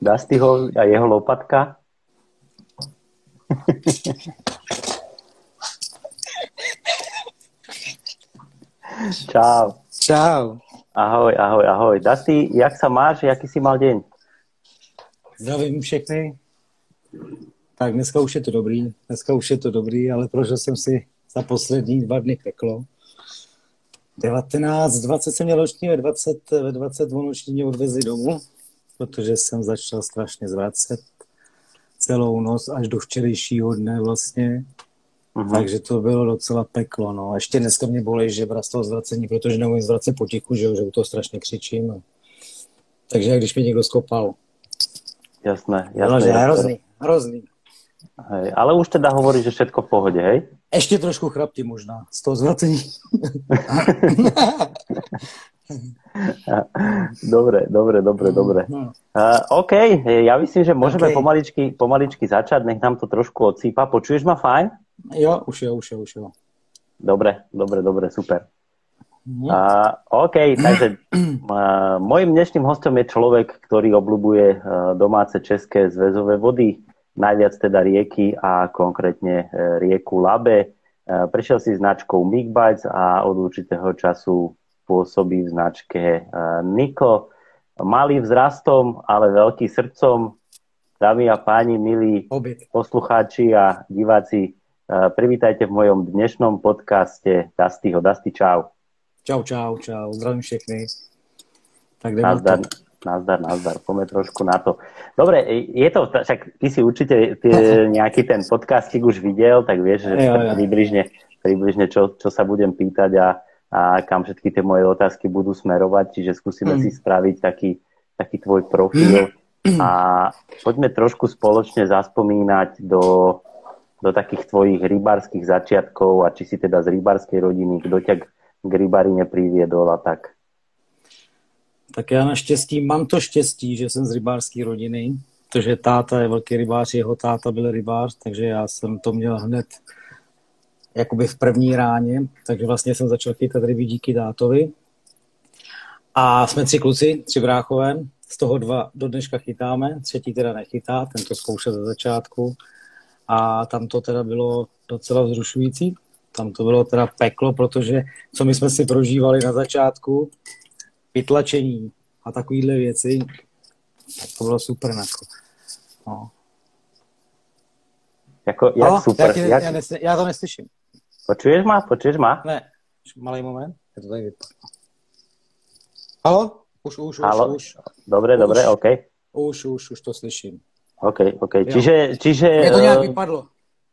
Dustyho a jeho lopatka. Čau. Čau. Ahoj, ahoj, ahoj. Dusty, jak sa máš? Jaký si mal deň? Zdravím všechny. Tak dneska už je to dobrý, dneska už je to dobrý, ale prožil jsem si za poslední dva dny peklo. 19, 20 jsem měl noční, ve 20, ve 20 noční mě odvezli domů, protože jsem začal strašně zvracet celou noc až do včerejšího dne vlastně. Uh-huh. Takže to bylo docela peklo. No. A ještě dneska mě bolí žebra z toho zvracení, protože neumím zvracet potichu, že, že u toho strašně křičím. A... Takže jak když mě někdo skopal. Jasné, jasné. jasné. hrozný, hrozný. Hej, ale už teda hovorí, že všetko v pohode, hej? Ešte trošku chrapti možná z toho zvracení. dobre, dobre, dobre, dobre. Uh, OK, ja myslím, že môžeme okay. pomaličky, pomaličky začať, nech nám to trošku odsýpa. Počuješ ma fajn? Jo, už jo, už jo, už jo. Dobre, dobre, dobre, super. Uh, OK, takže uh, mojim dnešným hostom je človek, ktorý obľúbuje uh, domáce české zväzové vody, najviac teda rieky a konkrétne uh, rieku Labe. Uh, prešiel si značkou Migbites a od určitého času pôsobí v značke uh, Niko. Malý vzrastom, ale veľký srdcom. Dámy a páni, milí Obět. poslucháči a diváci, privítajte v mojom dnešnom podcaste Dastyho. Dasty, čau. Čau, čau, čau. Zdravím všechny. Tak nazdar, to. nazdar, nazdar. Poďme trošku na to. Dobre, je to, však ty si určite ty, nejaký ten podcastik už videl, tak vieš, že jo, jo. približne, približne čo, čo sa budem pýtať a a kam všetky tie moje otázky budú smerovať, čiže skúsime mm. si spraviť taký, taký tvoj profil a poďme trošku spoločne zaspomínať do, do takých tvojich rybárskych začiatkov a či si teda z rybárskej rodiny, kto ťa k rybarine priviedol a tak. Tak já naštěstí mám to štěstí, že jsem z rybářské rodiny, protože táta je velký rybář, jeho táta byl rybář, takže já jsem to měl hned jakoby v první ráně, takže vlastně jsem začal chytat ryby díky tátovi. A jsme tři kluci, tři bráchové, z toho dva do dneška chytáme, třetí teda nechytá, ten to zkoušel ze začátku. A tam to teda bylo docela vzrušující. Tam to bylo teda peklo, protože co my jsme si prožívali na začátku, vytlačení a takovýhle věci, tak to bylo super. Jako. No. Jako, jak Halo? super? Já, tě, jak... Já, nesl, já to neslyším. Počuješ ma? Počuješ ma? Ne, malý moment. Je to tady vypadá. Halo? Už, už, Halo? už, už. Dobre, už, dobre, OK. Už, už, už to slyším. OK, OK. Čiže, čiže... Je to nějak uh, vypadlo.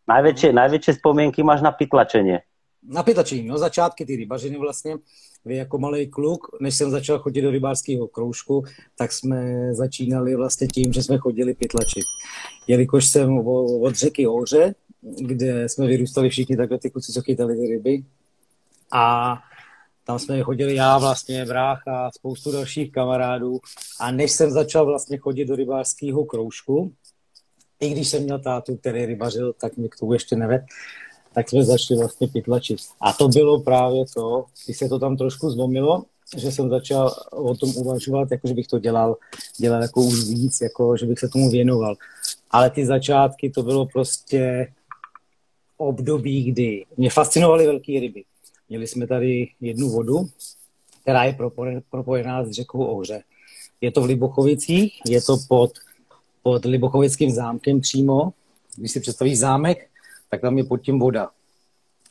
Najväčšie, najväčšie spomienky máš na pytlačenie. Na pytlačení, no začátky ty rybařiny vlastně. Vy jako malý kluk, než jsem začal chodit do rybářského kroužku, tak jsme začínali vlastně tím, že jsme chodili pytlačit. Jelikož jsem od řeky Ohře, kde jsme vyrůstali všichni takhle ty kluci, co chytali ty ryby. A tam jsme chodili já vlastně, brácha, spoustu dalších kamarádů. A než jsem začal vlastně chodit do rybářského kroužku, i když jsem měl tátu, který rybařil, tak mi k tomu ještě neved, tak jsme začali vlastně pytlačit. A to bylo právě to, když se to tam trošku zlomilo, že jsem začal o tom uvažovat, jako že bych to dělal, dělal jako už víc, jako že bych se tomu věnoval. Ale ty začátky to bylo prostě období, kdy mě fascinovaly velké ryby. Měli jsme tady jednu vodu, která je propojená s řekou Ohře. Je to v Libochovicích, je to pod, pod Libochovickým zámkem přímo. Když si představíš zámek, tak tam je pod tím voda.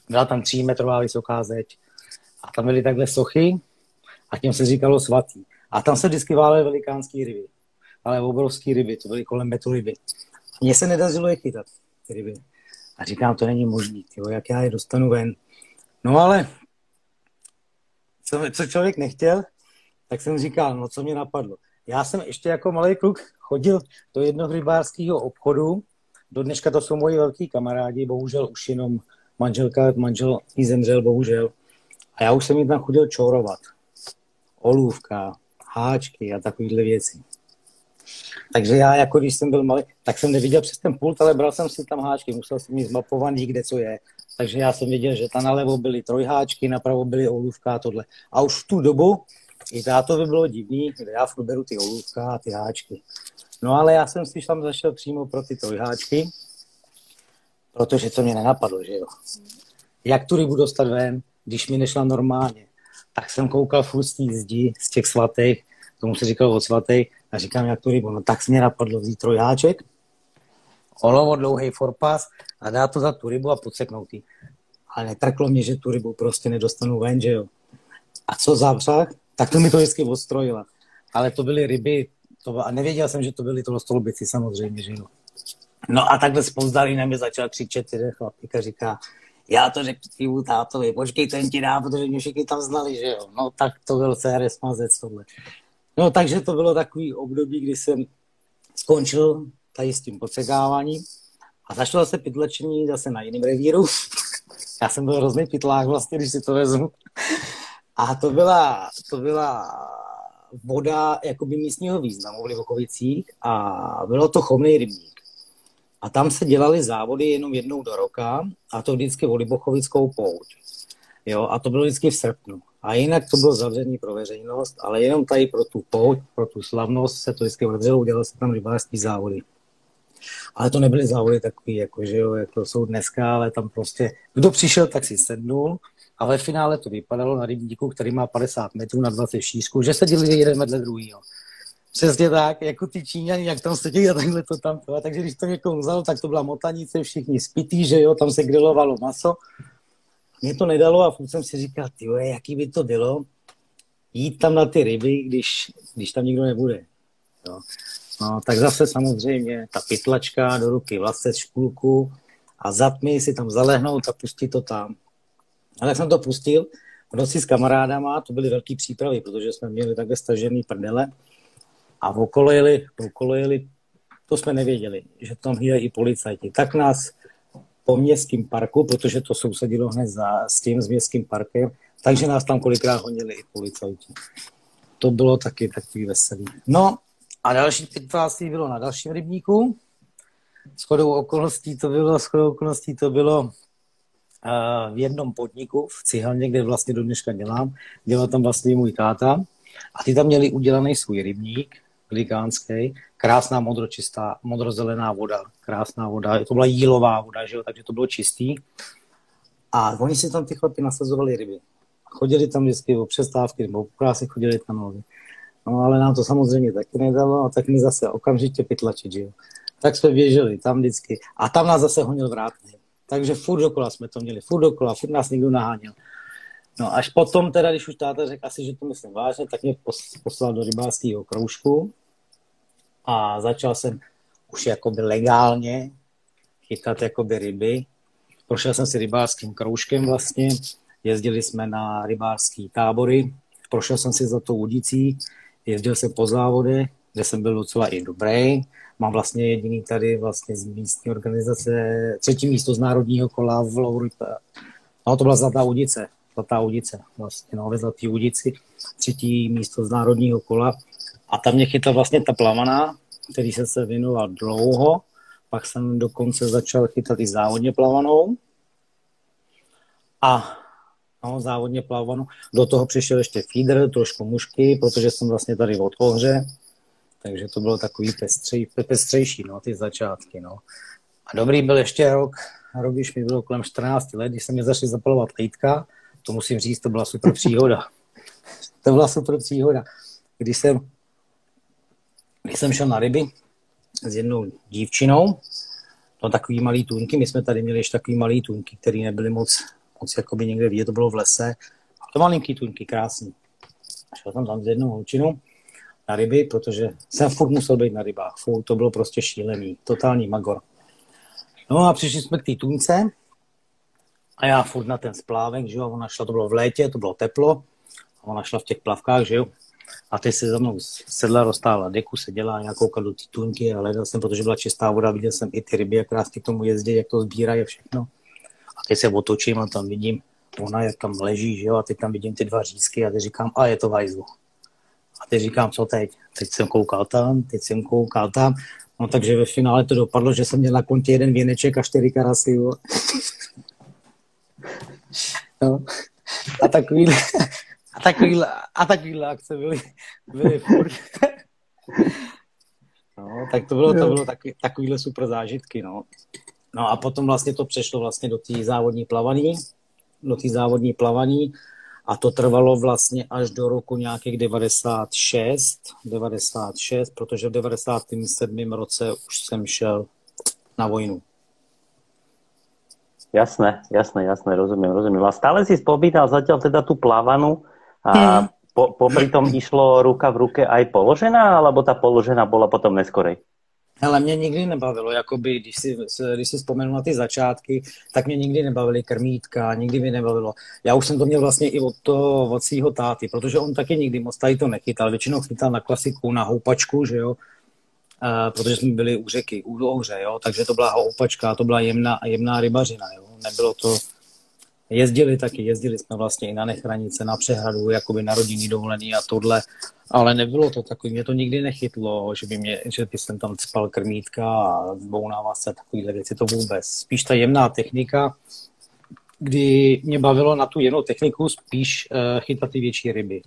Byla tam třímetrová vysoká zeď. A tam byly takhle sochy a těm se říkalo svatý. A tam se vždycky válely velikánské ryby. Ale obrovské ryby, to byly kolem metru ryby. Mně se nedařilo je chytat, ty ryby. A říkám, to není možný, tyjo, jak já je dostanu ven. No ale co, co člověk nechtěl, tak jsem říkal, no co mě napadlo. Já jsem ještě jako malý kluk chodil do jednoho rybářského obchodu, do dneška to jsou moji velký kamarádi, bohužel už jenom manželka, manžel jí zemřel, bohužel. A já už jsem jim tam chodil čorovat. Olůvka, háčky a takovéhle věci. Takže já, jako když jsem byl malý, tak jsem neviděl přes ten pult, ale bral jsem si tam háčky, musel jsem mít zmapovaný, kde co je. Takže já jsem viděl, že tam nalevo byly trojháčky, napravo byly olůvka a tohle. A už v tu dobu i to by bylo divný, kde já furt beru ty olůvka a ty háčky. No ale já jsem si tam zašel přímo pro ty trojháčky, protože to mě nenapadlo, že jo. Jak tu rybu dostat ven, když mi nešla normálně. Tak jsem koukal furt z zdi, z těch svatých, tomu se říkal od svatých, a říkám, jak tu rybu. No tak mě napadlo vzít trojháček, olovo, dlouhý forpas a dát to za tu rybu a podseknout ji. Ale netrklo mě, že tu rybu prostě nedostanu ven, že jo. A co zápřah? Tak to mi to vždycky odstrojila. Ale to byly ryby, to, a nevěděl jsem, že to byly to stolbici samozřejmě, že jo. No a takhle spozdali na mě začal křičet jeden chlapík a říká, já to řekl tvýmu tátovi, počkej, ten ti dá, protože mě všichni tam znali, že jo. No tak to byl CRS Mazec tohle. No takže to bylo takový období, kdy jsem skončil tady s tím podsekáváním a začalo se pytlečení zase na jiném revíru. Já jsem byl hrozný pytlák vlastně, když si to vezmu. A to byla, to byla voda jakoby místního významu v Livokovicích a bylo to chovný rybník. A tam se dělaly závody jenom jednou do roka a to vždycky o Libochovickou pouť. Jo, a to bylo vždycky v srpnu. A jinak to bylo zavřený pro veřejnost, ale jenom tady pro tu pouť, pro tu slavnost se to vždycky otevřelo, udělalo se tam rybářské závody. Ale to nebyly závody takový, jako, že jo, jako jsou dneska, ale tam prostě, kdo přišel, tak si sednul a ve finále to vypadalo na rybníku, který má 50 metrů na 20 šířku, že se dělili jeden vedle druhého. Přesně tak, jako ty Číňani, jak tam sedí a takhle to tam to. Takže když to někomu vzalo, tak to byla motanice, všichni spitý, že jo, tam se grilovalo maso. Mě to nedalo a furt jsem si říkal, ty jaký by to bylo jít tam na ty ryby, když, když tam nikdo nebude. Jo. No, tak zase samozřejmě ta pytlačka do ruky vlastně špulku a za tmy si tam zalehnout a pustit to tam. Ale jak jsem to pustil, v noci s kamarádama, to byly velké přípravy, protože jsme měli takhle stažený prdele a okolo jeli, okolo jeli, to jsme nevěděli, že tam je i policajti. Tak nás po městském parku, protože to sousedilo hned za, s tím s městským parkem, takže nás tam kolikrát honili i policajti. To bylo taky takový veselý. No a další pitváctví bylo na dalším rybníku. Shodou okolností to bylo, shodou okolností to bylo uh, v jednom podniku v Cihelně, kde vlastně do dneška dělám. Dělal tam vlastně můj táta. A ty tam měli udělaný svůj rybník, velikánský, krásná modročistá, modrozelená voda, krásná voda. To byla jílová voda, že jo? takže to bylo čistý. A oni si tam ty chlapi nasazovali ryby. Chodili tam vždycky o přestávky nebo krásy chodili tam nohy. No ale nám to samozřejmě taky nedalo a tak mi zase okamžitě pytlačit, že jo. Tak jsme běželi tam vždycky a tam nás zase honil vrátný. Takže furt dokola jsme to měli, furt dokola, furt nás někdo naháněl. No až potom teda, když už táta řekl asi, že to myslím vážně, tak mě poslal do rybářského kroužku a začal jsem už jakoby legálně chytat jakoby ryby. Prošel jsem si rybářským kroužkem vlastně, jezdili jsme na rybářský tábory, prošel jsem si za tou udicí, jezdil jsem po závodech, kde jsem byl docela i dobrý. Mám vlastně jediný tady vlastně z místní organizace, třetí místo z národního kola v Louri. No to byla Zlatá udice, Zlatá udice, vlastně no, ve Zlatý udici, třetí místo z národního kola. A tam mě chytla vlastně ta plavaná, který jsem se věnoval dlouho, pak jsem dokonce začal chytat i závodně plavanou. A no, závodně plavanou. Do toho přišel ještě feeder, trošku mušky, protože jsem vlastně tady od ohře, takže to bylo takový pestřej, pestřejší, no, ty začátky, no. A dobrý byl ještě rok, rok, když mi bylo kolem 14 let, když se mě začali zapalovat lítka, to musím říct, to byla super příhoda. to byla super příhoda. Když jsem, když jsem šel na ryby s jednou dívčinou, no takový malý tunky, my jsme tady měli ještě takový malý tunky, který nebyly moc moc jakoby někde vidět, to bylo v lese. Ale to malinký tuňky, krásný. Šel jsem tam s jednou holčinou na ryby, protože jsem furt musel být na rybách. Furt to bylo prostě šílený, totální magor. No a přišli jsme k té tuňce a já furt na ten splávek, že jo, ona šla, to bylo v létě, to bylo teplo, a ona šla v těch plavkách, že jo, a ty se za mnou sedla, roztála deku, seděla, koukal do té tuňky a hledal jsem, protože byla čistá voda, viděl jsem i ty ryby, jak krásně k tomu jezdí, jak to sbírají a všechno. A teď se otočím a tam vidím, ona jak tam leží, že jo, a teď tam vidím ty dva řízky a teď říkám, a je to vajzlu. A teď říkám, co teď? Teď jsem koukal tam, teď jsem koukal tam. No takže ve finále to dopadlo, že jsem měl na kontě jeden věneček a čtyři karasy. Jo. no. A takový, A takovýhle, a takovýhle akce byly, byly furt. No, tak to bylo, to bylo takový, takovýhle super zážitky, no. No a potom vlastně to přešlo vlastně do té závodní plavaní, do té závodní plavaní a to trvalo vlastně až do roku nějakých 96, 96, protože v 97. roce už jsem šel na vojnu. Jasné, jasné, jasné, rozumím, rozumím. A stále si spomínal zatiaľ teda tú plavanu a hmm. po, popri tom išlo ruka v ruke aj položená, alebo ta položená bola potom neskorej? Ale mě nikdy nebavilo, jakoby, když si, když si vzpomenu na ty začátky, tak mě nikdy nebavily krmítka, nikdy mi nebavilo. Já už jsem to měl vlastně i od, to, od svého táty, protože on taky nikdy moc tady to nechytal. Většinou chytal na klasiku, na houpačku, že jo, Uh, protože jsme byli u řeky, u Ohře, jo, takže to byla houpačka, to byla jemná, jemná rybařina, jo, nebylo to, jezdili taky, jezdili jsme vlastně i na nechranice, na přehradu, jakoby na rodinný dovolený a tohle, ale nebylo to takový, mě to nikdy nechytlo, že by, mě, že by jsem tam spal krmítka a zbounával se takovýhle věci, to vůbec. Spíš ta jemná technika, kdy mě bavilo na tu jemnou techniku spíš uh, chytat ty větší ryby.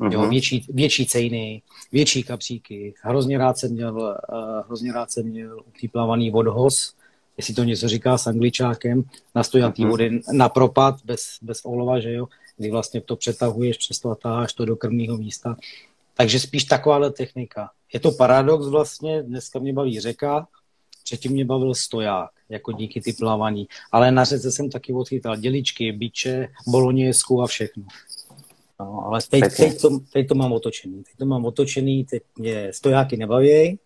Uh-huh. Jo, mhm. větší, větší cejny, větší kapříky. Hrozně rád jsem měl, uh, hrozně rád jsem měl utíplavaný vodhoz, jestli to něco říká s angličákem, na stojatý uh-huh. vody na propad bez, bez olova, že jo, kdy vlastně to přetahuješ, přes to a táháš to do krmního místa. Takže spíš takováhle technika. Je to paradox vlastně, dneska mě baví řeka, předtím mě bavil stoják, jako díky ty plavání. Ale na řece jsem taky odchytal děličky, biče, boloněsku a všechno. No, ale teď, teď, to, teď to mám otočený. Teď to mám otočený, teď mě stojáky nebaví,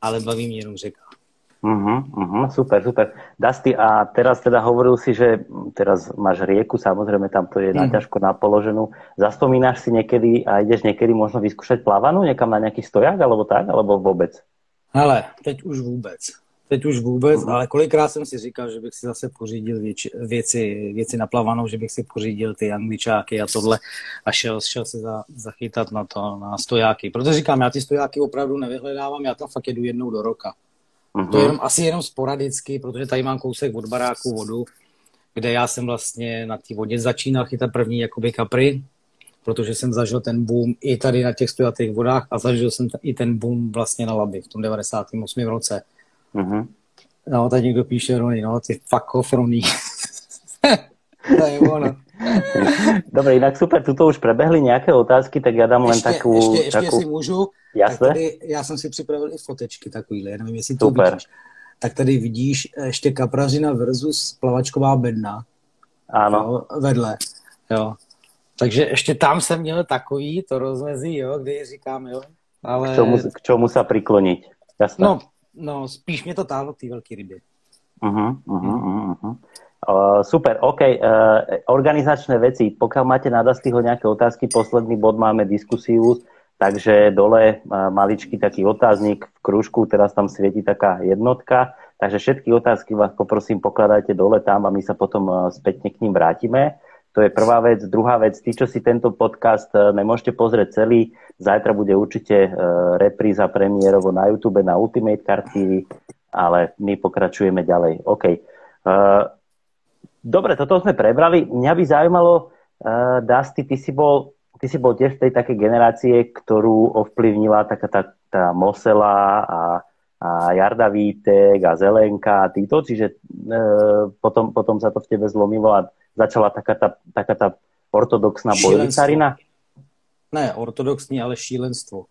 ale baví mě jenom řeka. Uh-huh, uh-huh, super, super. Dusty, a teraz teda hovoril si, že teraz máš rieku, samozrejme tam to je mm. naťažko napoloženú. Zaspomínaš si niekedy a ideš niekedy možno vyskúšať plavanu někam na nejaký stojak, alebo tak, alebo vôbec? Ale teď už vůbec. Teď už vůbec, uh-huh. ale kolikrát jsem si říkal, že bych si zase pořídil věč, věci, věci na plavanou, že bych si pořídil ty angličáky a tohle a šel, šel se za, zachytat na to, na stojáky. Protože říkám, já ty stojáky opravdu nevyhledávám, já tam fakt jedu jednou do roka. Uh-huh. To je jenom, asi jenom sporadicky, protože tady mám kousek od baráku vodu, kde já jsem vlastně na té vodě začínal chytat první jakoby kapry, protože jsem zažil ten boom i tady na těch stojatých vodách a zažil jsem i ten boom vlastně na Labi v tom 98. roce. Uh-huh. No, tady někdo píše Rony, no, ty fuck off, Rony. to je ono. Dobre, inak super, tuto už prebehli nějaké otázky, tak já dám len takovou... Ještě, ještě takú... jestli můžu, Jasné. Tak tady, já jsem si připravil i fotečky takovýhle, nevím, jestli to super. vidíš. Tak tady vidíš ještě kaprařina versus plavačková bedna. Ano. Jo, vedle, jo. Takže ještě tam jsem měl takový, to rozmezí, jo, kdy říkám, jo. Ale... K čemu, k čemu se přiklonit? Jasné. No, no, spíš mě to táhlo ty velké ryby. Uh-huh, uh-huh, uh-huh. Uh, super, OK. Uh, organizačné veci. Pokiaľ máte na Dastyho nejaké otázky, posledný bod máme diskusiu, takže dole uh, maličký taký otáznik v kružku, teraz tam svieti taká jednotka, takže všetky otázky vás poprosím pokladajte dole tam a my sa potom uh, spätne k ním vrátime. To je prvá vec. Druhá vec, tí, čo si tento podcast uh, nemôžete pozrieť celý, zajtra bude určite uh, repríza premiérovo na YouTube, na Ultimate Card TV, ale my pokračujeme ďalej. OK. Uh, Dobre, toto sme prebrali. Mňa by zaujímalo, uh, Dusty, ty si bol, ty si bol tiež z tej také generácie, ktorú ovplyvnila taká tá, tá Mosela a, a Jarda Vítek a Zelenka a títo, čiže uh, potom, potom sa to v tebe zlomilo a začala taká tá, taká tá ortodoxná bojlicarina? Ne, ortodoxní, ale šílenstvo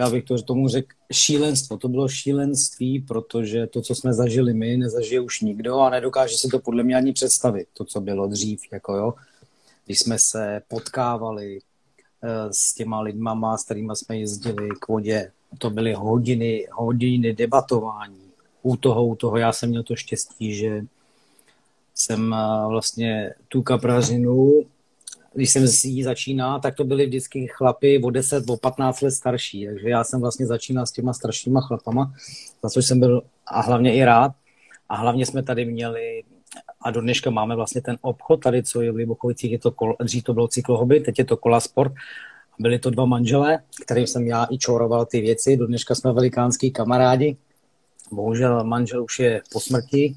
já bych to tomu řekl, šílenstvo. To bylo šílenství, protože to, co jsme zažili my, nezažije už nikdo a nedokáže si to podle mě ani představit, to, co bylo dřív, jako jo. Když jsme se potkávali uh, s těma lidmama, s kterými jsme jezdili k vodě, to byly hodiny, hodiny debatování. U toho, u toho já jsem měl to štěstí, že jsem uh, vlastně tu kaprařinu když jsem s ní začínal, tak to byly vždycky chlapy o 10, o 15 let starší, takže já jsem vlastně začínal s těma staršíma chlapama, za což jsem byl a hlavně i rád. A hlavně jsme tady měli, a do dneška máme vlastně ten obchod tady, co je v Libochovicích, je to kol, dřív to bylo cyklohobby, teď je to kola sport. Byli to dva manželé, kterým jsem já i čoroval ty věci, do dneška jsme velikánský kamarádi. Bohužel manžel už je po smrti,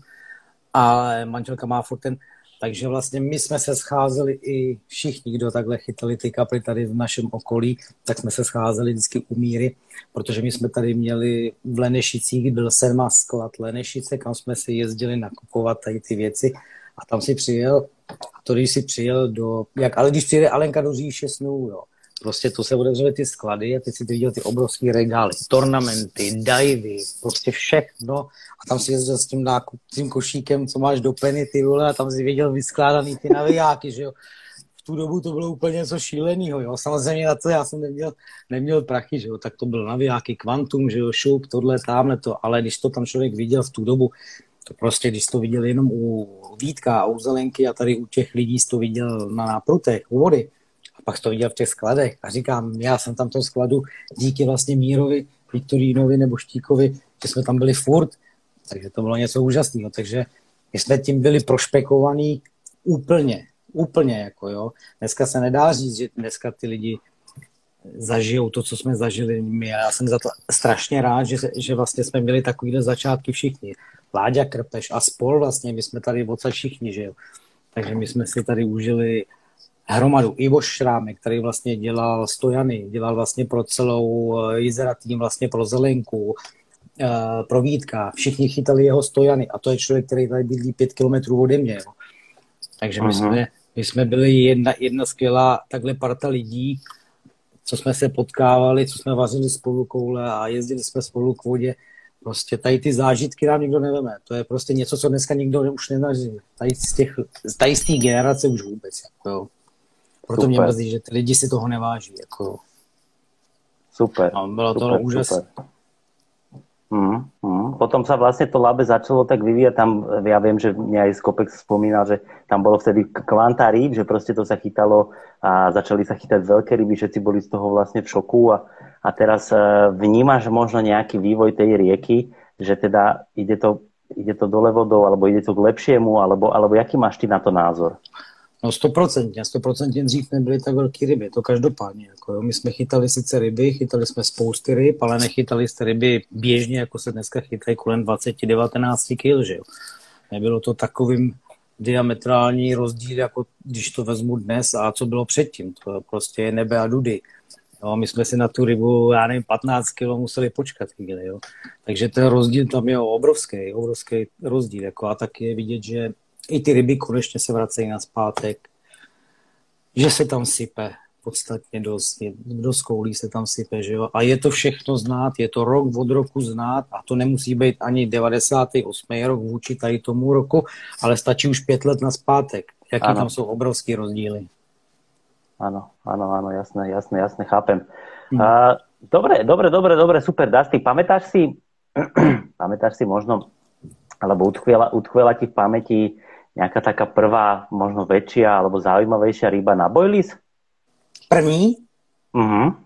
ale manželka má furt ten takže vlastně my jsme se scházeli i všichni, kdo takhle chytali ty kapry tady v našem okolí, tak jsme se scházeli vždycky u míry, protože my jsme tady měli v Lenešicích, byl Serma sklad Lenešice, kam jsme si jezdili nakupovat tady ty věci a tam si přijel, a to když si přijel do, jak, ale když přijede Alenka do říše snů, jo, prostě to se otevřely ty sklady a ty si viděl ty obrovské regály, tornamenty, divy, prostě všechno a tam si jezdil s tím nákup, tím košíkem, co máš do peny, ty vole, a tam si viděl vyskládaný ty navijáky, že jo. V tu dobu to bylo úplně něco šíleného, jo. Samozřejmě na to já jsem neměl, neměl prachy, že jo, tak to bylo navijáky, kvantum, že jo, šup, tohle, tamhle to, ale když to tam člověk viděl v tu dobu, to prostě, když to viděl jenom u Vítka a u Zelenky a tady u těch lidí to viděl na náprutech, u vody, pak to viděl v těch skladech a říkám, já jsem tam toho skladu díky vlastně Mírovi, Viktorínovi nebo Štíkovi, že jsme tam byli furt, takže to bylo něco úžasného, takže my jsme tím byli prošpekovaní úplně, úplně jako jo. Dneska se nedá říct, že dneska ty lidi zažijou to, co jsme zažili my. Já jsem za to strašně rád, že, že vlastně jsme měli takovýhle začátky všichni. Láďa Krpeš a spol vlastně, my jsme tady odsaď všichni, že jo. Takže my jsme si tady užili hromadu. Ivo Šrámek, který vlastně dělal stojany, dělal vlastně pro celou eh, Jizera tým, vlastně pro Zelenku, eh, pro Vítka. Všichni chytali jeho stojany a to je člověk, který tady bydlí pět kilometrů ode mě. Jo. Takže my jsme, my jsme byli jedna, jedna skvělá takhle parta lidí, co jsme se potkávali, co jsme vařili spolu koule a jezdili jsme spolu k vodě. Prostě tady ty zážitky nám nikdo neveme. To je prostě něco, co dneska nikdo už nenažil. Tady z, těch, tady z té generace už vůbec. Jako, jo. Proto super. mě mrzí, že ty lidi si toho neváží. Jako. Super. No, bylo super, to úžasné. Mm, mm. Potom sa vlastne to labe začalo tak vyvíjať, tam ja viem, že mňa aj Skopek spomínal, že tam bolo vtedy kvanta rýb, že proste to sa chytalo a začali sa chytať veľké ryby, všetci boli z toho vlastne v šoku a, a teraz uh, vnímaš možno nejaký vývoj tej rieky, že teda ide to, ide to dole vodou, alebo ide to k lepšiemu, alebo, alebo jaký máš ty na to názor? No stoprocentně, stoprocentně dřív nebyly tak velké ryby, to každopádně. Jako jo. My jsme chytali sice ryby, chytali jsme spousty ryb, ale nechytali jste ryby běžně, jako se dneska chytají kolem 20-19 kg, že jo. Nebylo to takovým diametrální rozdíl, jako když to vezmu dnes a co bylo předtím. To prostě nebe a dudy. Jo, my jsme si na tu rybu, já nevím, 15 kg museli počkat chvíli, jo. Takže ten rozdíl tam je obrovský, obrovský rozdíl. Jako, a tak je vidět, že i ty ryby konečně se vracejí na zpátek, že se tam sype podstatně dost, do skoulí se tam sype, že jo? A je to všechno znát, je to rok od roku znát a to nemusí být ani 98. rok vůči tady tomu roku, ale stačí už pět let na zpátek. Jaký ano. tam jsou obrovské rozdíly. Ano, ano, ano, jasné, jasné, jasné, chápem. Hmm. Uh, dobre, dobre, dobre, dobre, super, Dusty, pamätáš si, pamätáš si možno, alebo utkvela, utkvela ti v pamäti nejaká taká prvá, možno väčšia alebo zaujímavejšia ryba na bojlis? První? Mhm.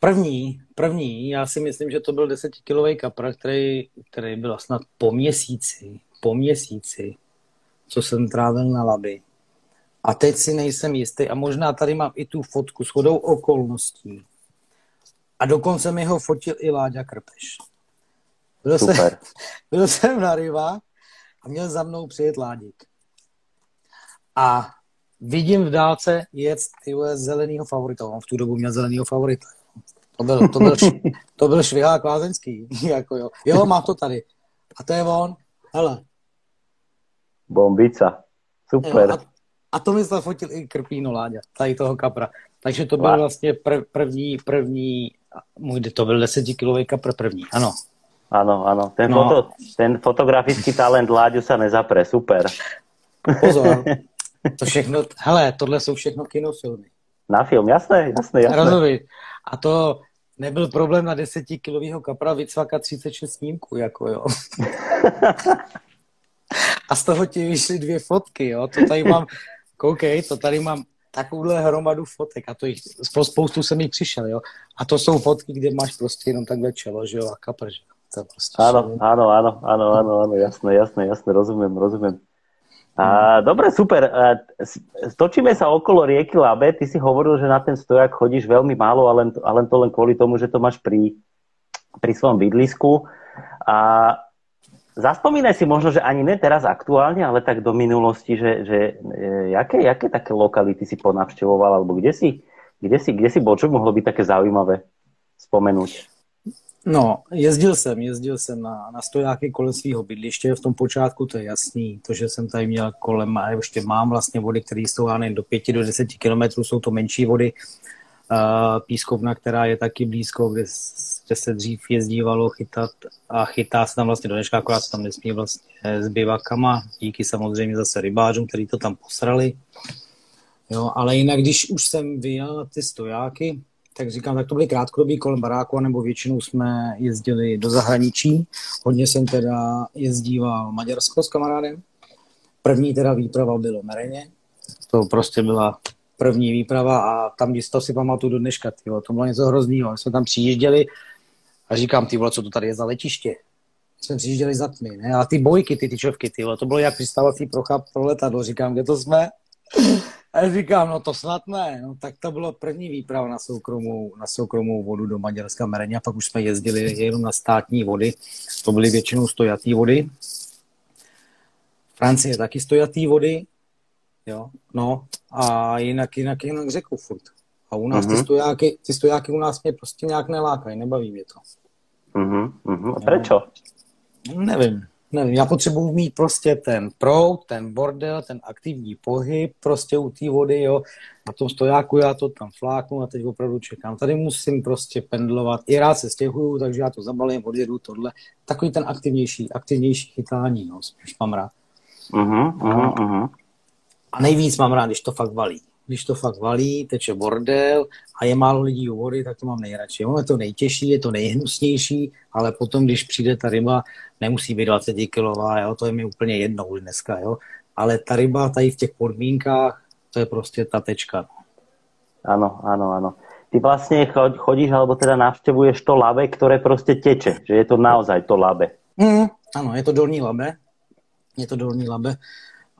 První, první, já si myslím, že to byl desetikilový kapra, který, který byl snad po měsíci, po měsíci, co jsem trávil na laby. A teď si nejsem jistý a možná tady mám i tu fotku s chodou okolností. A dokonce mi ho fotil i Láďa Krpeš. Byl, Super. Jsem, byl jsem na rybách a měl za mnou přijet Ládik a vidím v dálce jet tyhle zelenýho favorita. On v tu dobu měl zelenýho favorita. To byl, to byl, to byl švihák lázeňský. jako jo. jo, má to tady. A to je on. Hele. Bombica. Super. Jo, a, a to mi zafotil i Krpíno Láďa, tady toho kapra. Takže to byl vlastně prv, první, první, můj, to byl desetikilový kapr první, ano. Ano, ano. Ten, no. foto, ten fotografický talent Láďu sa nezapre, super. Pozor, To všechno, hele, tohle jsou všechno kinofilmy. Na film, jasné, jasné, jasné. Rozumím. A to nebyl problém na desetikilového kapra vycvakat 36 snímků, jako jo. A z toho ti vyšly dvě fotky, jo. To tady mám, koukej, to tady mám takovouhle hromadu fotek a to jich, pro spoustu jsem jich přišel, jo. A to jsou fotky, kde máš prostě jenom takhle čelo, že jo, a kapr, že To prostě ano, ano, ano, ano, ano, ano, jasné, jasné, jasné, rozumím, rozumím. A, dobre, super. A, stočíme sa okolo rieky Labe. Ty si hovoril, že na ten stojak chodíš veľmi málo, ale, ale to len kvôli tomu, že to máš pri, pri svojom bydlisku. A zaspomínaj si možno, že ani ne teraz aktuálne, ale tak do minulosti, že, že e, jaké, jaké také lokality si ponavštevoval, alebo kde si, kde si, kde si bol, čo mohlo byť také zaujímavé spomenúť? No, jezdil jsem, jezdil jsem na, na stojáky kolem svého bydliště, v tom počátku to je jasný, to, že jsem tady měl kolem, a ještě mám vlastně vody, které jsou já nevím, do 5 do 10 kilometrů, jsou to menší vody, uh, pískovna, která je taky blízko, kde, kde se dřív jezdívalo chytat a chytá se tam vlastně do dneška, akorát se tam nesmí vlastně s bivakama, díky samozřejmě zase rybářům, kteří to tam posrali. Jo, ale jinak, když už jsem vyjel ty stojáky, tak říkám, tak to byly krátkodobí kolem baráku, nebo většinou jsme jezdili do zahraničí. Hodně jsem teda jezdíval Maďarsko s kamarádem. První teda výprava bylo Mereně. To prostě byla první výprava a tam to si pamatuju do dneška, tyjo. to bylo něco hroznýho. My jsme tam přijížděli a říkám, ty vole, co to tady je za letiště? jsme přijížděli za tmy, ne? A ty bojky, ty tyčovky, ty, to bylo jak přistávací procha pro letadlo. Říkám, kde to jsme? A říkám, no to snad ne. No, tak to bylo první výprava na soukromou, na soukromou vodu do Maďarska Mereně a pak už jsme jezdili jenom na státní vody. To byly většinou stojatý vody. Francie taky stojatý vody. Jo, no a jinak, jinak, jinak řeku furt. A u nás uh-huh. ty, mhm. stojáky, ty stojáky u nás mě prostě nějak nelákají, nebaví mě to. Uh-huh. A prečo? Nevím nevím, já potřebuji mít prostě ten proud, ten bordel, ten aktivní pohyb prostě u té vody, jo. Na tom stojáku já to tam fláknu a teď opravdu čekám. Tady musím prostě pendlovat. I rád se stěhuju, takže já to zabalím, odjedu tohle. Takový ten aktivnější, aktivnější chytání, no, spíš mám rád. Uh-huh, uh-huh, uh-huh. A nejvíc mám rád, když to fakt valí když to fakt valí, teče bordel a je málo lidí u vody, tak to mám nejradši. Ono je to nejtěžší, je to nejhnusnější, ale potom, když přijde ta ryba, nemusí být 20 kilová, jo, to je mi úplně jedno už dneska, jo. Ale ta ryba tady v těch podmínkách, to je prostě ta tečka. Ano, ano, ano. Ty vlastně chodíš, alebo teda navštěvuješ to labe, které prostě teče, že je to naozaj to labe. Mm, ano, je to dolní labe. Je to dolní labe.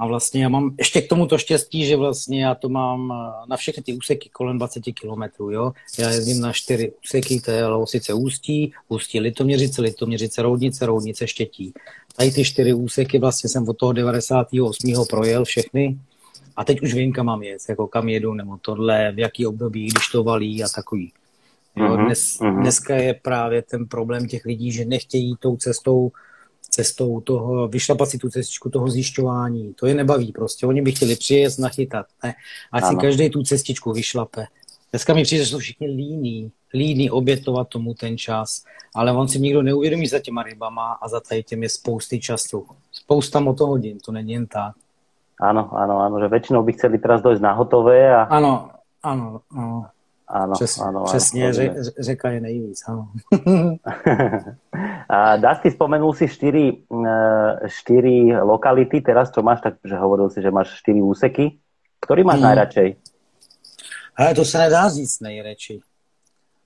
A vlastně já mám ještě k tomu to štěstí, že vlastně já to mám eh, na všechny ty úseky kolem 20 kilometrů, jo. Já jezdím na čtyři úseky, to je Lovosice Ústí, Ústí Litoměřice, Litoměřice Roudnice, Roudnice Štětí. Tady ty čtyři úseky vlastně jsem od toho 98. projel všechny a teď už vím, kam mám jet, jako kam jedu, nebo tohle, v jaký období, když to valí a takový. Jo, mhm, dnes, mhm. dneska je právě ten problém těch lidí, že nechtějí tou cestou cestou toho, vyšlapat si tu cestičku toho zjišťování. To je nebaví prostě. Oni by chtěli přijet, nachytat. Ne? Ať si každý tu cestičku vyšlape. Dneska mi přijde, že jsou všichni líní, líní obětovat tomu ten čas, ale on si nikdo neuvědomí za těma rybama a za tady těmi spousty času. Spousta motohodin, to není jen tak. Ano, ano, ano, že většinou by chceli teraz dojít na hotové a... Ano, ano, ano. Přes, áno, přesně, áno, řeka je nejvíc, áno. a Dusty, spomenul si štyri, štyri lokality, teraz čo máš, tak že hovoril si, že máš štyri úseky. Ktorý máš hmm. najradšej? Ale to se nedá říct nejradši.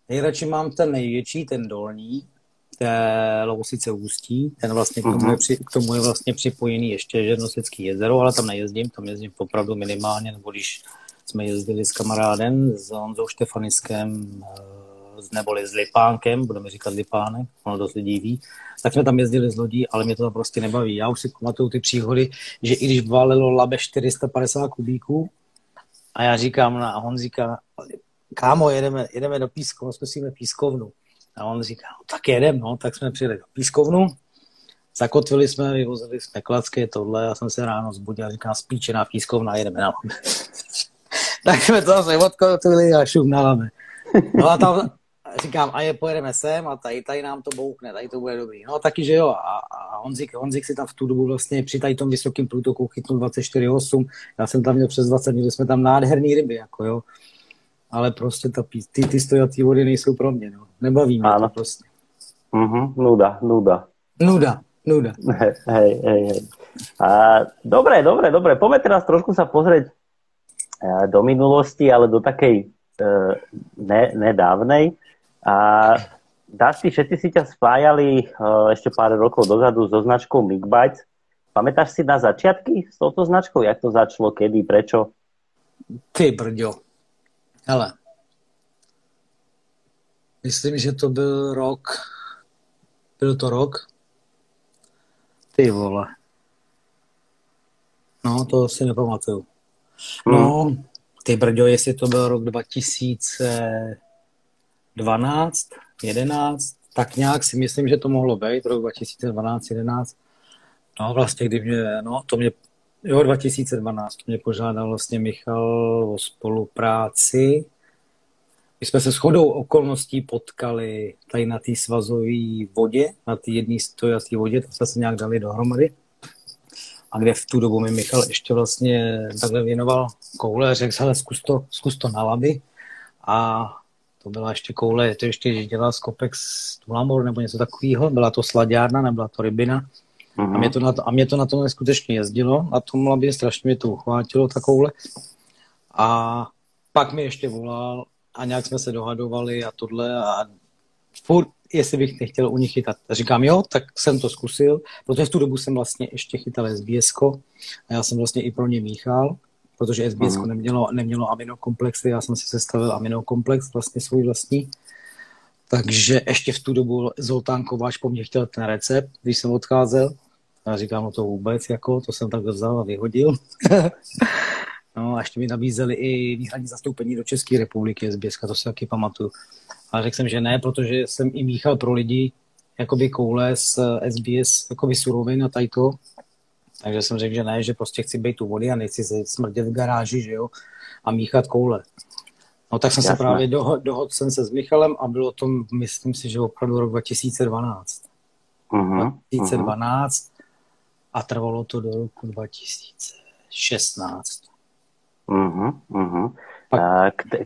Nejradši mám ten největší, ten dolní, to je Lovosice Ústí, ten vlastně k tomu, je, mhm. při, k tomu je vlastně připojený ještě Žernosecký jezero, ale tam nejezdím, tam jezdím opravdu minimálně, nebo když jsme jezdili s kamarádem, s Honzou Štefaniskem, eh, neboli s Lipánkem, budeme říkat Lipánek, ono dost lidí ví, tak jsme tam jezdili z lodí, ale mě to prostě nebaví. Já už si pamatuju ty příhody, že i když válelo labe 450 kubíků a já říkám na Honzíka, kámo, jedeme, jedeme do pískovnu, zkusíme pískovnu. A on říká, no tak jedem, no, tak jsme přijeli do pískovnu, zakotvili jsme, vyvozili jsme klacky, tohle, já jsem se ráno zbudil, říkám, spíčená pískovna, jedeme na tak jsme to zase odkotvili a šumnáme. No a tam říkám, a je pojedeme sem a tady, tady nám to boukne, tady to bude dobrý. No taky, že jo. A, a Honzik, Honzik si tam v tu dobu vlastně při tady tom vysokém průtoku chytnul 24,8. Já jsem tam měl přes 20, měli jsme tam nádherný ryby, jako jo. Ale prostě ta, ty, ty stojatý vody nejsou pro mě, no. Nebaví mě to prostě. Mm-hmm, nuda, nuda. Nuda, nuda. Hej, hej, hej. A, dobre, dobre, dobre. Poďme teraz trošku sa pozrieť do minulosti, ale do takej e, ne, nedávnej. A Dusty, všetci si ťa spájali e, ešte pár rokov dozadu so značkou Migbites. Pamätáš si na začiatky s touto značkou? Jak to začalo, kedy, prečo? Ty brďo. Hele. Myslím, že to byl rok, byl to rok Ty vole. No, to si nepamatuju. No, hmm. ty brďo, jestli to byl rok 2012, 11, tak nějak si myslím, že to mohlo být, rok 2012, 11. No vlastně, kdy mě, no to mě, jo, 2012 mě požádal vlastně Michal o spolupráci. My jsme se shodou okolností potkali tady na té svazové vodě, na té jedné stojací vodě, tak jsme se nějak dali dohromady. A kde v tu dobu mi Michal ještě vlastně takhle věnoval koule a řekl, hele, zkus to, zkus to na laby. A to byla ještě koule, to ještě dělal Skopex Tulamor nebo něco takového, byla to slaďárna, nebyla to rybina. A, mě to na to, a mě to na tom neskutečně jezdilo, na tom labě strašně mě to uchvátilo, ta koule. A pak mi ještě volal a nějak jsme se dohadovali a tohle a furt, jestli bych nechtěl u nich chytat. Říkám, jo, tak jsem to zkusil, protože v tu dobu jsem vlastně ještě chytal SBS a já jsem vlastně i pro ně míchal protože SBS mm. nemělo, nemělo aminokomplexy, já jsem si sestavil aminokomplex vlastně svůj vlastní. Takže ještě v tu dobu Zoltán Kováč po mně chtěl ten recept, když jsem odcházel. A říkám, no to vůbec, jako, to jsem tak vzal a vyhodil. no a ještě mi nabízeli i výhradní zastoupení do České republiky SBS, to si taky pamatuju. A řekl jsem, že ne, protože jsem i míchal pro lidi jakoby koule z SBS, jakoby surovin a tady to. Takže jsem řekl, že ne, že prostě chci být u vody a nechci se smrdět v garáži, že jo, a míchat koule. No tak jsem Jasné. se právě dohodl, dohod jsem se s Michalem a bylo to, myslím si, že opravdu rok 2012. Uh-huh, 2012 uh-huh. a trvalo to do roku 2016. Uh-huh, uh-huh.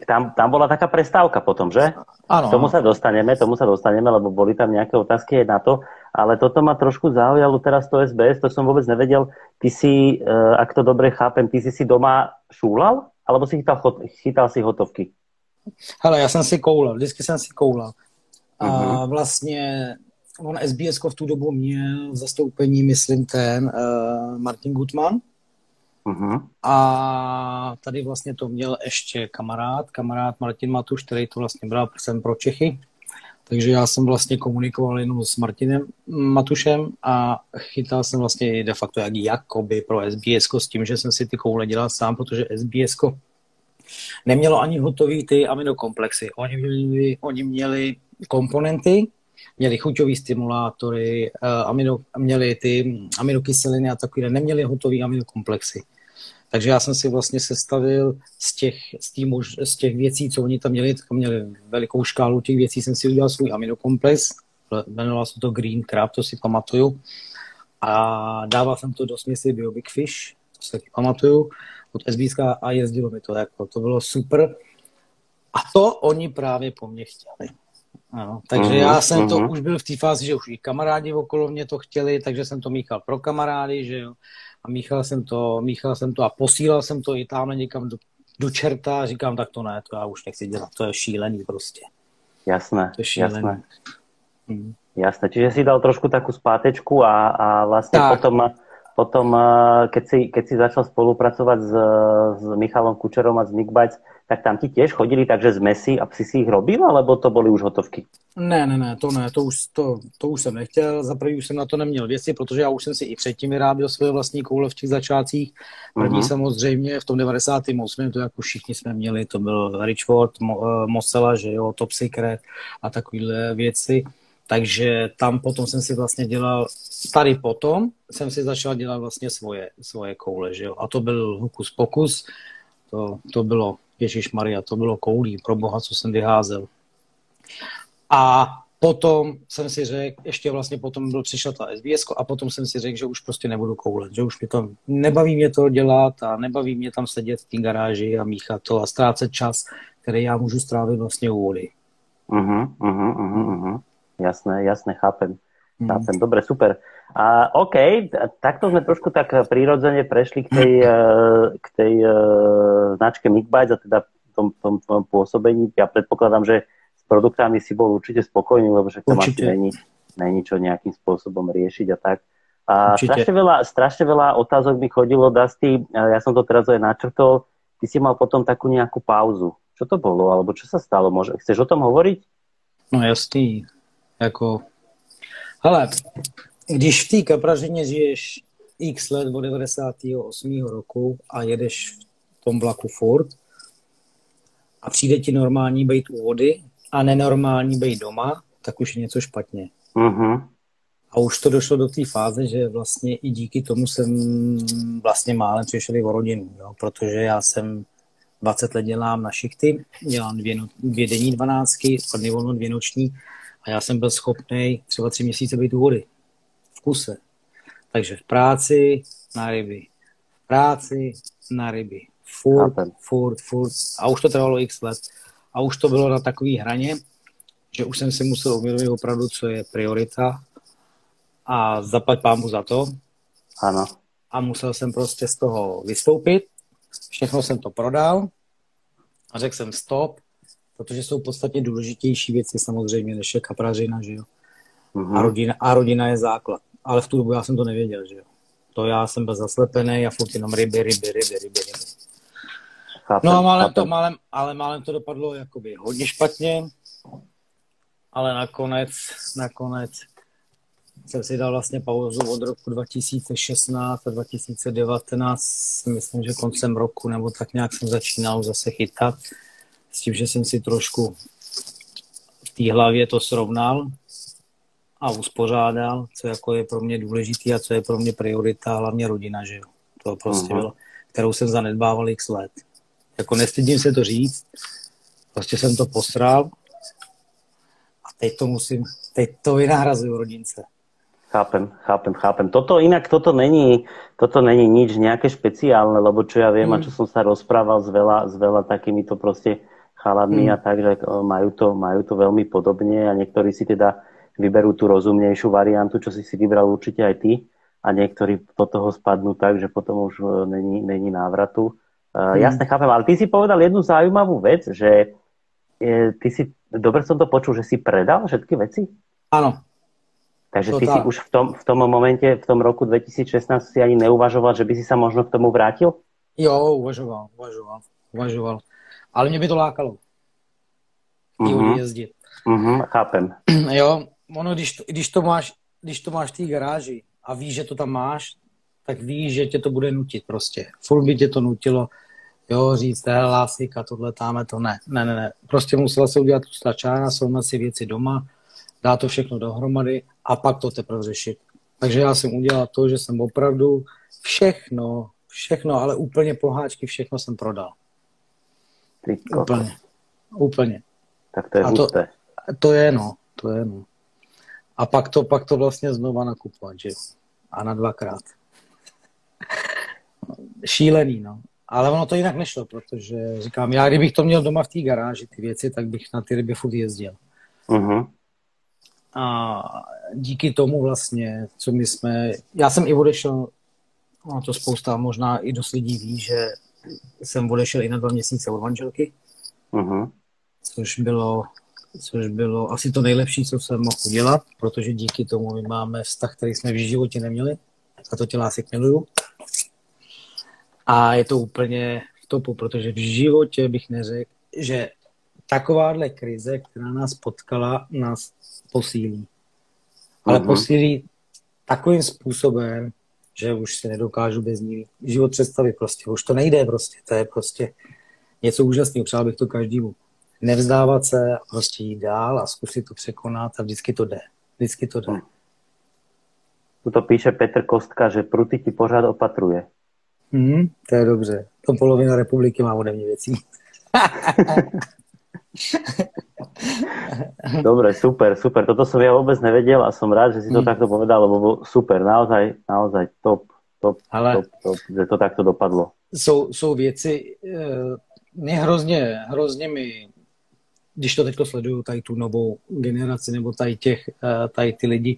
Tam, tam bola taká prestávka potom, že? Áno. K tomu sa dostaneme, tomu sa dostaneme, lebo boli tam nejaké otázky aj na to, ale toto ma trošku zaujalo teraz to SBS, to som vôbec nevedel. Ty si, eh, ak to dobre chápem, ty si si doma šúlal? Alebo si chytal, chytal si hotovky? Hele, já jsem si koulal, vždycky jsem si koulal. A uh-huh. vlastně on SBS v tu dobu měl v zastoupení, myslím, ten uh, Martin Gutmann, Uh-huh. A tady vlastně to měl ještě kamarád, kamarád Martin Matuš, který to vlastně bral jsem pro Čechy. Takže já jsem vlastně komunikoval jenom s Martinem Matušem a chytal jsem vlastně de facto jak jakoby pro SBS s tím, že jsem si ty koule dělal sám, protože SBS nemělo ani hotový ty aminokomplexy. Oni měli, oni měli komponenty, měli chuťové stimulátory, uh, amino, měli ty aminokyseliny a takové, neměli hotový aminokomplexy. Takže já jsem si vlastně sestavil z těch, z, tý mož, z těch věcí, co oni tam měli, tak měli velikou škálu těch věcí, jsem si udělal svůj aminokomplex, jmenoval se to Green Crab, to si pamatuju. A dával jsem to do směsi Bio Big Fish, to si taky pamatuju, od SBSK a jezdilo mi to, jako, to bylo super. A to oni právě po mně chtěli. Ano, takže uh-huh, já jsem uh-huh. to už byl v té fázi, že už i kamarádi okolo mě to chtěli, takže jsem to míchal pro kamarády, že jo a míchal jsem to, míchal jsem to a posílal jsem to i tam někam do, do čerta a říkám, tak to ne, to já už nechci dělat, to je šílený prostě. Jasné, to je šílený. jasné. Hmm. Jasné, čiže si dal trošku takú spátečku a, a vlastne tak. potom, potom keď, si, keď si začal spolupracovať s, s Michalom Kučerom a s Nick Bites, tak tam ti tiež chodili takže z mesy a si si ich robil, alebo to byly už hotovky? Ne, ne, ne, to ne, to už, to, to už jsem nechtěl. Za prvý už jsem na to neměl věci, protože já už jsem si i předtím vyráběl svoje vlastní koule v těch začátcích. První uh-huh. samozřejmě v tom 98. to jako všichni jsme měli, to byl Richford, Mo, uh, Mosela, že jo, Top Secret a takovéhle věci. Takže tam potom jsem si vlastně dělal, tady potom jsem si začal dělat vlastně svoje, svoje koule, že jo. A to byl Hokus Pokus, to, to bylo Ježíš Maria, to bylo koulí, pro boha, co jsem vyházel. A potom jsem si řekl, ještě vlastně potom byl přišla ta SBS a potom jsem si řekl, že už prostě nebudu koulet, že už mě to, nebaví mě to dělat a nebaví mě tam sedět v té garáži a míchat to a ztrácet čas, který já můžu strávit vlastně u vody. Uh-huh, uh-huh, uh-huh. Jasné, jasné, chápem. Hmm. Chápem, dobre, super. A OK, takto sme trošku tak prirodzene prešli k tej, eh, k tej uh, značke Mickbites a teda tom, tom, tom pôsobení. Ja predpokladám, že s produktami si bol určite spokojný, lebo však tam asi není, není čo nejakým spôsobom riešiť a tak. A strašne veľa, strašne veľa otázok mi chodilo, Dusty, ja som to teraz aj načrtol, ty si mal potom takú nejakú pauzu. Čo to bolo, alebo čo sa stalo? Môže, chceš o tom hovoriť? No jasný, jako, hele, když v té kapražině žiješ x let od 98. roku a jedeš v tom vlaku furt a přijde ti normální být u vody a nenormální být doma, tak už je něco špatně. Uh-huh. A už to došlo do té fáze, že vlastně i díky tomu jsem vlastně málem přišel i o rodinu, jo? protože já jsem 20 let dělám na šichty, dělám dvě, no, dvě denní dvanáctky, dny volno, dvě noční a já jsem byl schopný třeba tři měsíce být u vody. Kuse. Takže v práci na ryby. V práci na ryby. Furt, furt, furt. A už to trvalo x let. A už to bylo na takové hraně, že už jsem si musel uvědomit opravdu, co je priorita a zaplať pámu za to. Ano. A musel jsem prostě z toho vystoupit. Všechno jsem to prodal a řekl jsem stop, protože jsou podstatně důležitější věci samozřejmě, než je kaprařina, že jo. Mm-hmm. A, rodina, a rodina je základ. Ale v tu dobu já jsem to nevěděl, že jo. To já jsem byl zaslepený a furt jenom ryby, ryby, ryby, ryby, ryby. Chápem, no a málem to, málem, ale málem to dopadlo jakoby hodně špatně, ale nakonec, nakonec jsem si dal vlastně pauzu od roku 2016 a 2019, myslím, že koncem roku, nebo tak nějak jsem začínal zase chytat, s tím, že jsem si trošku v té hlavě to srovnal a uspořádal, co jako je pro mě důležitý a co je pro mě priorita, hlavně rodina, že jo. To prostě uh-huh. bylo, kterou jsem zanedbával x let. Jako nestydím se to říct, prostě jsem to posral a teď to musím, teď to vynahrazuju rodince. Chápem, chápem, chápem. Toto inak, toto není, toto není nič nejaké špeciálne, lebo čo ja viem mm. a čo som sa rozprával s veľa, s veľa takýmito proste chaladmi mm. a tak, že majú to, majú to veľmi podobne a niektorí si teda vyberú tú rozumnejšiu variantu, čo si si vybral určite aj ty a niektorí do toho spadnú tak, že potom už e, není, není návratu. Uh, mm. Jasne, chápem, ale ty si povedal jednu zaujímavú vec, že je, ty si, dobre som to počul, že si predal všetky veci? Áno, Takže to ty tak. si už v tom, v tom momente, v tom roku 2016 si ani neuvažoval, že by si sa možno k tomu vrátil? Jo, uvažoval, uvažoval, uvažoval. Ale mě by to lákalo. Uh-huh. jezdit. Uh-huh, chápem. Jo, ono, když, když, to máš, když to máš v té garáži a víš, že to tam máš, tak víš, že tě to bude nutit prostě. Furt by tě to nutilo, jo, říct, hele, lásika, tohle, táme to, ne, ne, ne, ne. Prostě musela se udělat tu stačána, srovnat si věci doma, dá to všechno dohromady a pak to teprve řešit. Takže já jsem udělal to, že jsem opravdu všechno, všechno, ale úplně poháčky, všechno jsem prodal. Ty úplně. Úplně. Tak to je a to, to je no, to je no. A pak to, pak to vlastně znova nakupovat, že? A na dvakrát. Šílený, no. Ale ono to jinak nešlo, protože říkám, já kdybych to měl doma v té garáži, ty věci, tak bych na ty ryby furt jezdil. Uh-huh. A díky tomu vlastně, co my jsme, já jsem i odešel, a to spousta možná i dost lidí ví, že jsem odešel i na dva měsíce od manželky, uh-huh. což bylo což bylo asi to nejlepší, co jsem mohl udělat, protože díky tomu my máme vztah, který jsme v životě neměli a to těla si miluju. A je to úplně v topu, protože v životě bych neřekl, že takováhle krize, která nás potkala, nás posílí. Ale uh-huh. posílí takovým způsobem, že už si nedokážu bez ní život představit prostě. Už to nejde prostě. To je prostě něco úžasného. Přál bych to každému. Nevzdávat se, prostě jít dál a zkusit to překonat a vždycky to jde. Vždycky to jde. Tu to píše Petr Kostka, že pruty ti pořád opatruje. Hmm, to je dobře. To polovina republiky má ode mě věcí. Dobre, super, super. Toto som ja vôbec nevedel a som rád, že si to mm. takto povedal, lebo bol super, naozaj, naozaj top, top, Ale top, top, že to takto dopadlo. Jsou, jsou věci, eh, mě hrozně, hrozně mi, když to teďko sleduju, tady tu novou generaci, nebo tady těch, eh, tady ty lidi,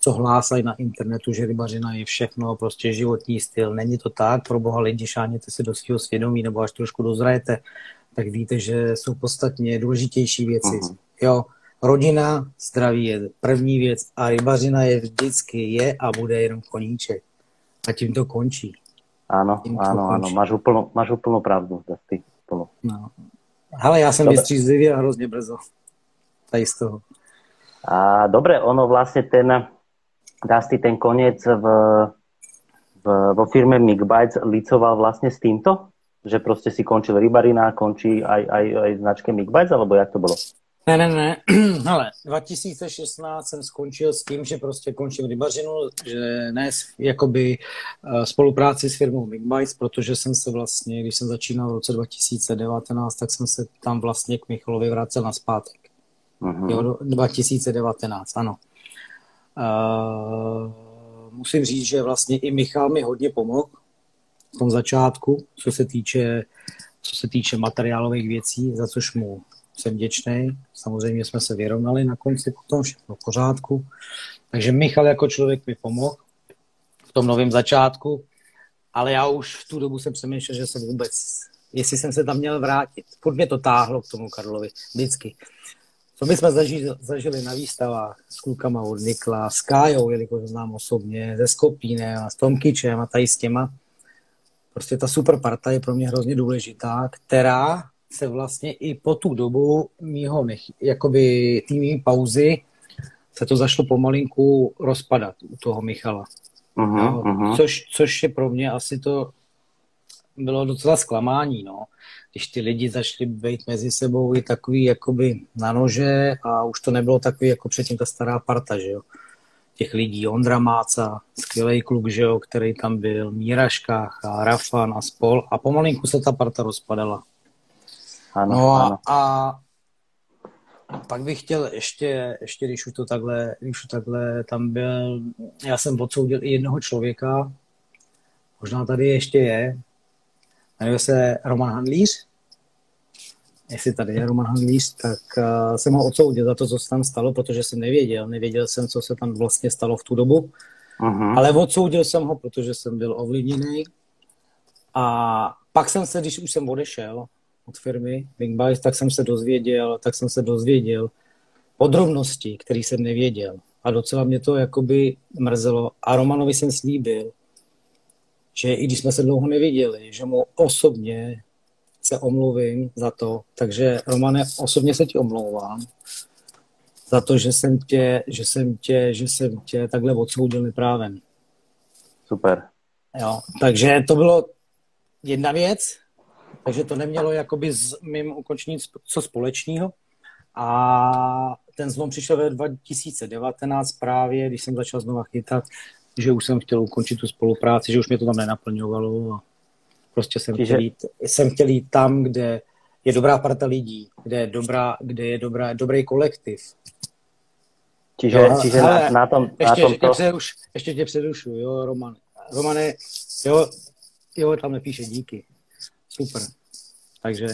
co hlásají na internetu, že rybařina je všechno, prostě životní styl. Není to tak, pro boha lidi, šáněte se do svého svědomí, nebo až trošku dozrajete, tak víte, že jsou podstatně důležitější věci. Uh-huh. Jo, rodina, zdraví je první věc a rybařina je vždycky je a bude jenom koníček. A tím to končí. Ano, tím ano, ano, máš úplnou, máš úplnou pravdu. Ty, úplnou. No. Ale já jsem vystřízlivý a hrozně brzo. Tady z toho. A dobre, ono vlastne ten, Dusty ten koniec v, v, vo firme Migbites licoval vlastne s týmto? Že proste si končil rybarina, končí aj, aj, aj značke Migbites, alebo jak to bylo? Ne, ne, ne. Hele, 2016 jsem skončil s tím, že prostě končím rybařinu, že ne jakoby uh, spolupráci s firmou Migbites, protože jsem se vlastně, když jsem začínal v roce 2019, tak jsem se tam vlastně k Michalovi vracel na zpátek. Uh-huh. Jo, 2019, ano. Uh, musím říct, že vlastně i Michal mi hodně pomohl v tom začátku, co se týče, co se týče materiálových věcí, za což mu jsem vděčný. Samozřejmě jsme se vyrovnali na konci potom, všechno v pořádku. Takže Michal jako člověk mi pomohl v tom novém začátku, ale já už v tu dobu jsem přemýšlel, že jsem vůbec, jestli jsem se tam měl vrátit. Furt mě to táhlo k tomu Karlovi, vždycky. Co my jsme zažili, zažili na výstavách s klukama od Nikla, s Kájou, jelikož znám osobně, se Skopínem a s Tomkyčem a tady s těma. Prostě ta super parta je pro mě hrozně důležitá, která se vlastně i po tu dobu mýho nech, jakoby týmní pauzy se to zašlo pomalinku rozpadat u toho Michala. Uh-huh, no, uh-huh. Což, což je pro mě asi to bylo docela zklamání, no. Když ty lidi začali být mezi sebou i takový jakoby na nože a už to nebylo takový jako předtím ta stará parta, že jo. Těch lidí, Ondra Máca, skvělý kluk, že jo, který tam byl, Míraškách a Rafan a spol a pomalinku se ta parta rozpadala. Ano, no a, ano. a pak bych chtěl ještě, ještě když už to takhle, když už takhle tam byl, já jsem odsoudil i jednoho člověka, možná tady ještě je, jmenuje se Roman Handlíř, jestli tady je Roman Handlíř, tak uh, jsem ho odsoudil za to, co se tam stalo, protože jsem nevěděl, nevěděl jsem, co se tam vlastně stalo v tu dobu, uh-huh. ale odsoudil jsem ho, protože jsem byl ovlivněný. A pak jsem se, když už jsem odešel, od firmy Big Buys, tak jsem se dozvěděl, tak jsem se dozvěděl podrobnosti, které jsem nevěděl. A docela mě to jakoby mrzelo. A Romanovi jsem slíbil, že i když jsme se dlouho neviděli, že mu osobně se omluvím za to. Takže Romane, osobně se ti omlouvám za to, že jsem tě, že jsem tě, že jsem tě takhle odsoudil neprávem. Super. Jo, takže to bylo jedna věc. Takže to nemělo jakoby s mým ukončením co společného. A ten zlom přišel ve 2019 právě, když jsem začal znova chytat, že už jsem chtěl ukončit tu spolupráci, že už mě to tam nenaplňovalo. A prostě jsem, Čiže... chtěl jít, jsem chtěl jít tam, kde je dobrá parta lidí, kde je, dobrá, kde je dobrá, dobrý kolektiv. Čiže, jo, čiže ale, na, na tom, ještě, na tom to... ještě, už, ještě tě předušu, jo, Roman. Romane, jo, jo, tam nepíše díky. Super. Takže...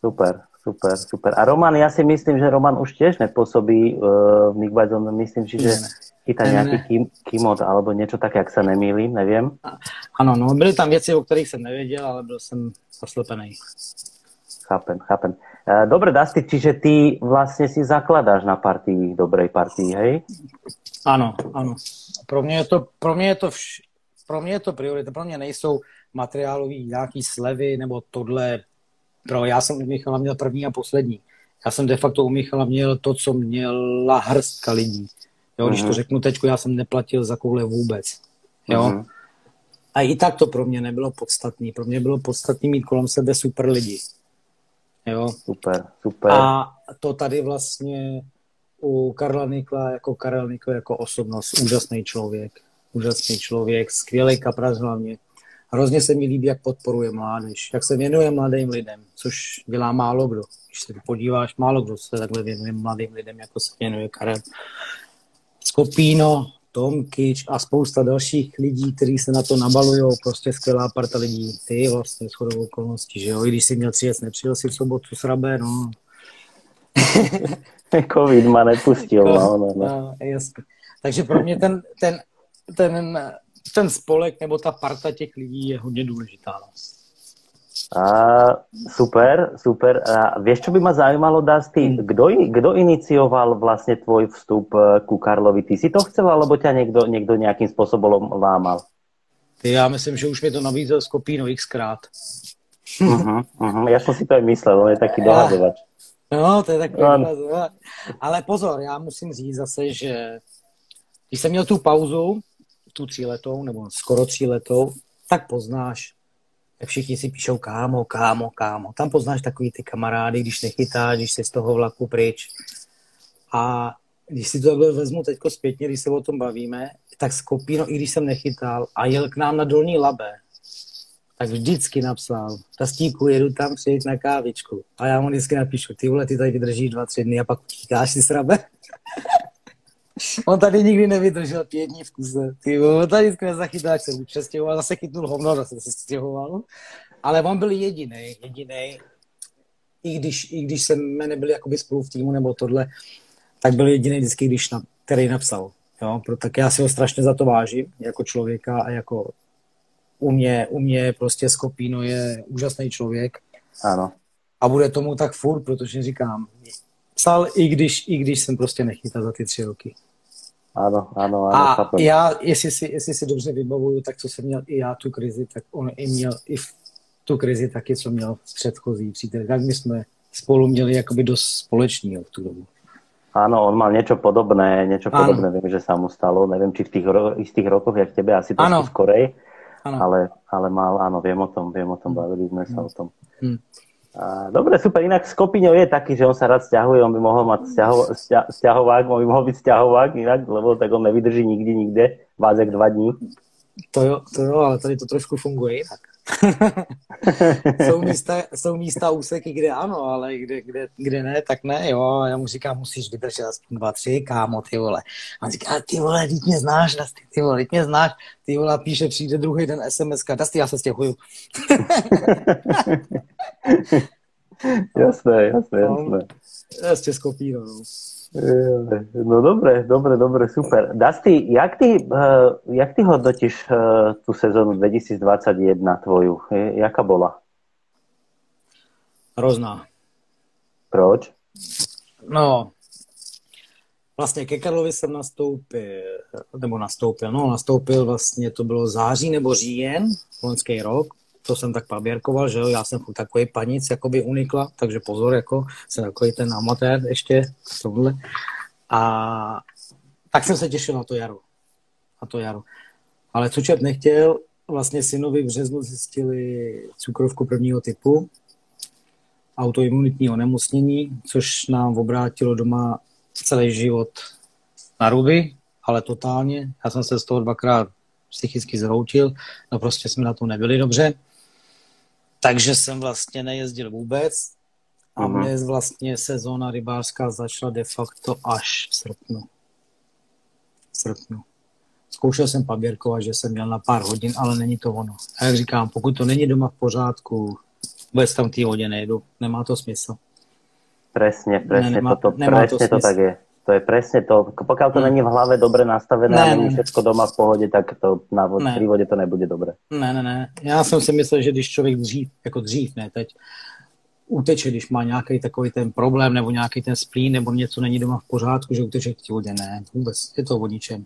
Super, super, super. A Roman, ja si myslím, že Roman už tiež nepôsobí uh, v Nickbazon, myslím si, že chytá nějaký kim, kimot alebo něco tak, jak se nemýlím, nevím. Ano, no, byly tam věci, o kterých jsem nevěděl, ale byl jsem zaslepený. Chápem, chápem. Uh, dobre, Dusty, čiže ty vlastně si zakladáš na partii, dobrej partii, hej? Ano, ano. Pro mě je to, pro mě je to, vš, pro mě je to priorita. Pro mě nejsou materiálový nějaký slevy nebo tohle. Pro, já jsem u Michala měl první a poslední. Já jsem de facto u Michala měl to, co měla hrstka lidí. Jo, když to mhm. řeknu teď, já jsem neplatil za koule vůbec. Jo. Uh-huh. A i tak to pro mě nebylo podstatný. Pro mě bylo podstatný mít kolem sebe super lidi. Jo. Super, super. A to tady vlastně u Karla Nikla jako Karel Nikl jako osobnost, úžasný člověk. Úžasný člověk, skvělý kapraz hlavně. Hrozně se mi líbí, jak podporuje mládež, jak se věnuje mladým lidem, což dělá málo kdo. Když se podíváš, málo kdo se takhle věnuje mladým lidem, jako se věnuje Karel. Skopíno, Tomkyč a spousta dalších lidí, kteří se na to nabalují, prostě skvělá parta lidí. Ty vlastně shodou okolností, že jo, i když jsi měl přijet, nepřijel si v sobotu s Rabé, no. Covid ma nepustil, no, no, no. no jasně. Takže pro mě ten, ten, ten ten spolek nebo ta parta těch lidí je hodně důležitá. A, super, super. A vieš, čo by ma zaujímalo, Dusty, hmm. kdo, kdo inicioval vlastně tvoj vstup eh, ku Karlovi? Ty si to chcel, alebo ťa někdo, někdo nějakým způsobem lámal? Já myslím, že už mi to nabízel Skopíno xkrát. Uh-huh, uh-huh. Já jsem si to i myslel, on je taky dohazovač. No, to je takový no. Ale pozor, já musím říct zase, že když jsem měl tu pauzu, tu tříletou, nebo skoro tříletou, tak poznáš, jak všichni si píšou kámo, kámo, kámo. Tam poznáš takový ty kamarády, když nechytáš, když jsi z toho vlaku pryč. A když si to vezmu teď zpětně, když se o tom bavíme, tak Skopino, i když jsem nechytal a jel k nám na Dolní Labe, tak vždycky napsal, Tastíku, jedu tam přijít na kávičku. A já mu vždycky napíšu, ty vole, ty tady vydržíš dva, tři dny a pak utíkáš si srabe. On tady nikdy nevydržel pět dní v kuse. Ty on tady vždycky nezachytal, jak se přestěhoval, zase chytnul hovno, zase se stěhoval. Ale on byl jediný, jediný. I když, I když jsme nebyli jakoby spolu v týmu nebo tohle, tak byl jediný vždycky, když na, který napsal. Jo? Proto tak já si ho strašně za to vážím, jako člověka a jako u mě, u mě prostě Skopino je úžasný člověk. Ano. A bude tomu tak furt, protože říkám, psal i když, i když jsem prostě nechytal za ty tři roky. Ano, ano, ano. A chápem. já, jestli si, jestli si dobře vybavuju, tak co jsem měl i já tu krizi, tak on i měl i v tu krizi taky, co měl v předchozí přítel. Tak my jsme spolu měli jakoby dost společného v tu dobu. Áno, on mal niečo podobné, niečo ano. podobné viem, že sa mu stalo. Neviem, či v tých ro- istých rokoch, jak tebe, asi to skorej. Ale, ale mal, áno, viem o tom, viem o tom, bavili sme sa o tom. Hmm. A, dobre, super. Inak Skopinov je taký, že on sa rád stiahuje, on by mohol mať stiaho, stia, stiahovák, on by mohol byť stiahovák inak, lebo tak on nevydrží nikdy, nikde, vázek dva dní. To jo, to jo, ale tady to trošku funguje jinak. jsou, místa, jsou místa úseky, kde ano, ale kde, kde, kde ne, tak ne, jo. Já mu říkám, musíš vydržet aspoň dva, tři, kámo, ty vole. A on říká, ty vole, teď mě znáš, Dusty, ty vole, teď mě znáš. Ty vole, píše, přijde druhý den SMS, Dusty, já se stěhuju. jasné, jasné, jasné. Jasně skopíro, no. No dobre, dobre, dobre, super. Dusty, jak ty, uh, jak ty hodnotíš uh, tú sezónu 2021 tvoju? Jaká bola? Hrozná. Proč? No, vlastně ke Karlovi jsem nastoupil, nebo nastoupil, no nastoupil vlastně, to bylo září nebo říjen, loňský rok, to jsem tak paběrkoval, že jo, já jsem furt takový panic, jakoby unikla, takže pozor, jako jsem takový ten amatér ještě, tohle. A tak jsem se těšil na to jaro. Na to jaro. Ale co čert nechtěl, vlastně synovi v březnu zjistili cukrovku prvního typu, autoimunitní onemocnění, což nám obrátilo doma celý život na ruby, ale totálně. Já jsem se z toho dvakrát psychicky zroutil, no prostě jsme na to nebyli dobře. Takže jsem vlastně nejezdil vůbec a uh-huh. mně vlastně sezóna rybářská začala de facto až v srpnu. V srpnu. Zkoušel jsem paběrkovat, že jsem měl na pár hodin, ale není to ono. A jak říkám, pokud to není doma v pořádku, vůbec tam té vodě nejdu. Nemá to smysl. Presne, presne, ne, nemá, toto, presne to, to tak je. To je presne to. Pokiaľ to hmm. není v hlave dobre nastavené ne, a není všetko doma v pohode, tak to na vod, ne. to nebude dobré. Ne, ne, ne. Já jsem si myslel, že když člověk dřív, jako dřív, ne teď, uteče, když má nějaký takový ten problém nebo nějaký ten splín nebo něco není doma v pořádku, že uteče k vodě. Ne, vůbec, je to o ničem.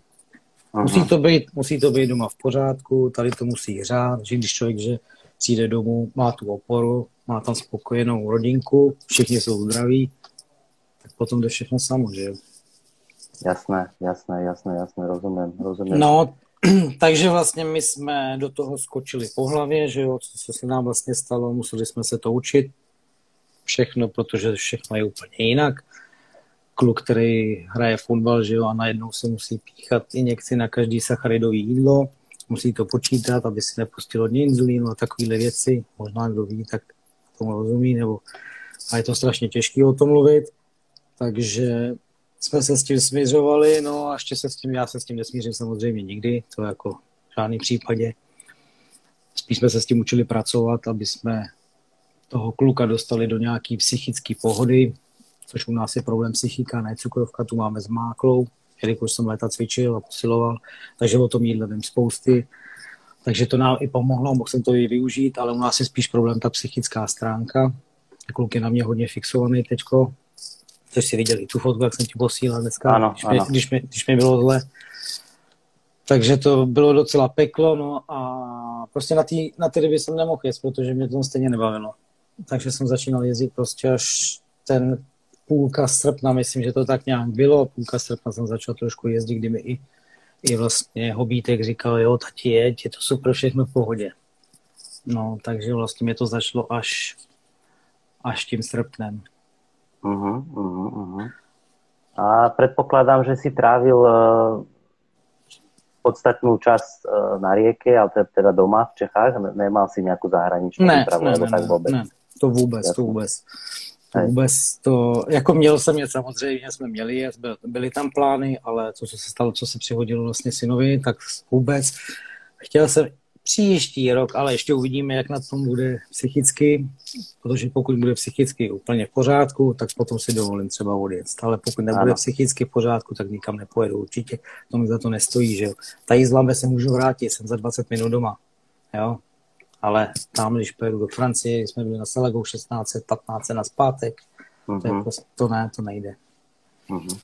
Musí to, být, musí to být doma v pořádku, tady to musí hřát, že když člověk že přijde domů, má tu oporu, má tam spokojenou rodinku, všichni jsou zdraví, tak potom jde všechno samo, že jo. Jasné, jasné, jasné, jasné, rozumím, rozumím. No, takže vlastně my jsme do toho skočili po hlavě, že jo, co, co se nám vlastně stalo, museli jsme se to učit všechno, protože všechno je úplně jinak. Kluk, který hraje fotbal, že jo, a najednou se musí píchat injekci na každý sacharidový jídlo, musí to počítat, aby si nepustil hodně inzulínu a takovéhle věci. Možná kdo ví, tak tomu rozumí, nebo a je to strašně těžké o tom mluvit. Takže jsme se s tím směřovali, no a ještě se s tím, já se s tím nesmířím samozřejmě nikdy, to jako v žádném případě. Spíš jsme se s tím učili pracovat, aby jsme toho kluka dostali do nějaký psychické pohody, což u nás je problém psychika, ne cukrovka, tu máme s máklou, jelikož jsem leta cvičil a posiloval, takže o tom jídle vím spousty. Takže to nám i pomohlo, mohl jsem to i využít, ale u nás je spíš problém ta psychická stránka. Kluk je na mě hodně fixovaný teďko, což si viděl i tu fotku, jak jsem ti posílal dneska, ano, když, ano. Mě, když, mě, když mě bylo zle. Takže to bylo docela peklo, no a prostě na té na ryby jsem nemohl jet, protože mě to stejně nebavilo. Takže jsem začínal jezdit prostě až ten půlka srpna, myslím, že to tak nějak bylo. Půlka srpna jsem začal trošku jezdit, kdy mi i i vlastně hobítek říkal, jo, tati jeď, je to super, všechno v pohodě. No, takže vlastně mě to začalo až, až tím srpnem. Uh-huh, uh-huh, uh-huh. A predpokladám, že si trávil uh, podstatnú časť uh, na rieke, ale teda doma v Čechách? Nemal si nejakú zahraničnou ne, ne, ne, tak vůbec? Ne, to vůbec, Jasný. to vůbec. To vůbec to, jako měl jsem je samozřejmě, jsme měli, byly tam plány, ale to, co se stalo, co se přihodilo vlastně synovi, tak vůbec. Chtěl jsem příští rok, ale ještě uvidíme, jak na tom bude psychicky, protože pokud bude psychicky úplně v pořádku, tak potom si dovolím třeba odjet. Ale pokud nebude ano. psychicky v pořádku, tak nikam nepojedu. Určitě to mi za to nestojí, že jo. Tady z Lambe se můžu vrátit, jsem za 20 minut doma, jo. Ale tam, když pojedu do Francie, jsme byli na Salagou 16, 15 na zpátek, uh-huh. to, je mhm. prostě, to ne, to nejde. Uh-huh.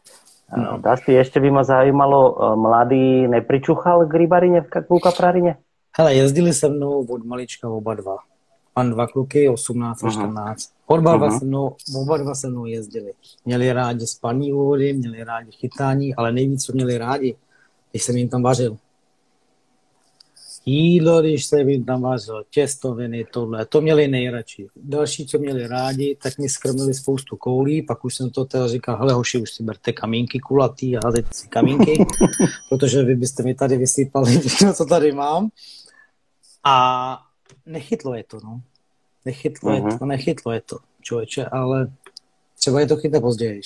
No. Dasti, ještě by mě zajímalo, eh, mladý nepričuchal k rybarine v kaprarině? Hele, jezdili se mnou od malička oba dva. Mám dva kluky, 18 a 14. Oba dva, se mnou, oba dva se mnou jezdili. Měli rádi spaní vody, měli rádi chytání, ale nejvíc, co měli rádi, když jsem jim tam vařil jídlo, když se jim tam vařilo, těstoviny, tohle, to měli nejradši. Další, co měli rádi, tak mi skrmili spoustu koulí, pak už jsem to teda říkal, hele hoši, už si berte kamínky kulatý a házejte si kamínky, protože vy byste mi tady vysypali všechno, co tady mám. A nechytlo je to, no. Nechytlo uh-huh. je mhm. to, nechytlo je to, člověče, ale třeba je to chytné později.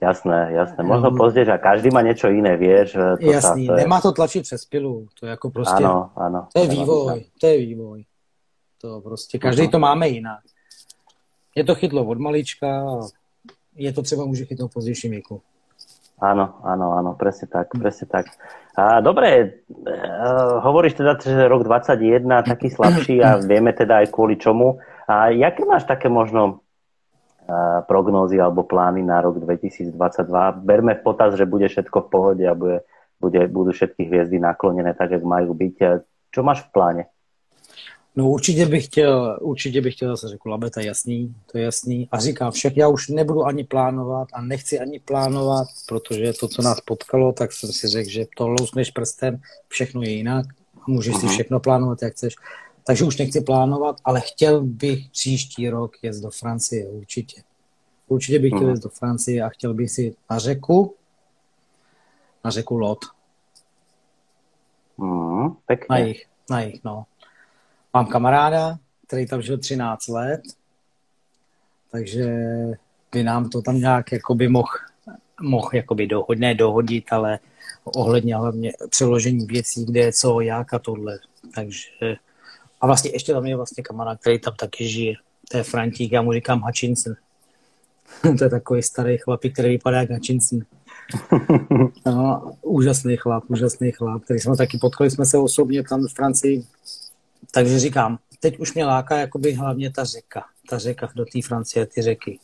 Jasné, jasné. Možno později, a každý má něco jiné, víš. To Jasný, sa, to nemá je... to tlačit přes pilu. To je jako prostě... Ano, ano. To je vývoj, to je vývoj. To prostě, každý uh-huh. to máme jinak. Je to chytlo od malička, je to třeba může chytnout v pozdějším věku. Áno, áno, áno, presne tak, presne tak. A, dobre, uh, hovoríš teda, že rok 21 taký slabší a vieme teda aj kvôli čomu. A jaké máš také možno prognózy alebo plány na rok 2022. Berme v potaz, že bude všetko v pohode a bude, bude, budú všetky hviezdy naklonené tak, jak majú byť. Čo máš v pláne? No určitě bych chtěl, určitě bych chtěl zase řekl, Labe, to je jasný, to je jasný. A říkám však, já už nebudu ani plánovat a nechci ani plánovat, protože to, co nás potkalo, tak jsem si řekl, že to lousneš prstem, všechno je jinak a můžeš si mhm. všechno plánovat, jak chceš. Takže už nechci plánovat, ale chtěl bych příští rok jet do Francie, určitě. Určitě bych chtěl mhm. jít do Francie a chtěl bych si na řeku, na řeku Lot. Mm, Na jich, na jich, no. Mám kamaráda, který tam žil 13 let, takže by nám to tam nějak jakoby mohl mohl jakoby dohod, ne dohodit, ale ohledně hlavně přeložení věcí, kde je co, jak a tohle. Takže a vlastně ještě tam je vlastně kamarád, který tam taky žije. To je Frantík, já mu říkám Hutchinson. to je takový starý chlapík, který vypadá jak Hutchinson. No, úžasný chlap, úžasný chlap, který jsme taky potkali jsme se osobně tam v Francii. Takže říkám, teď už mě láká jakoby hlavně ta řeka, ta řeka do té Francie, ty řeky.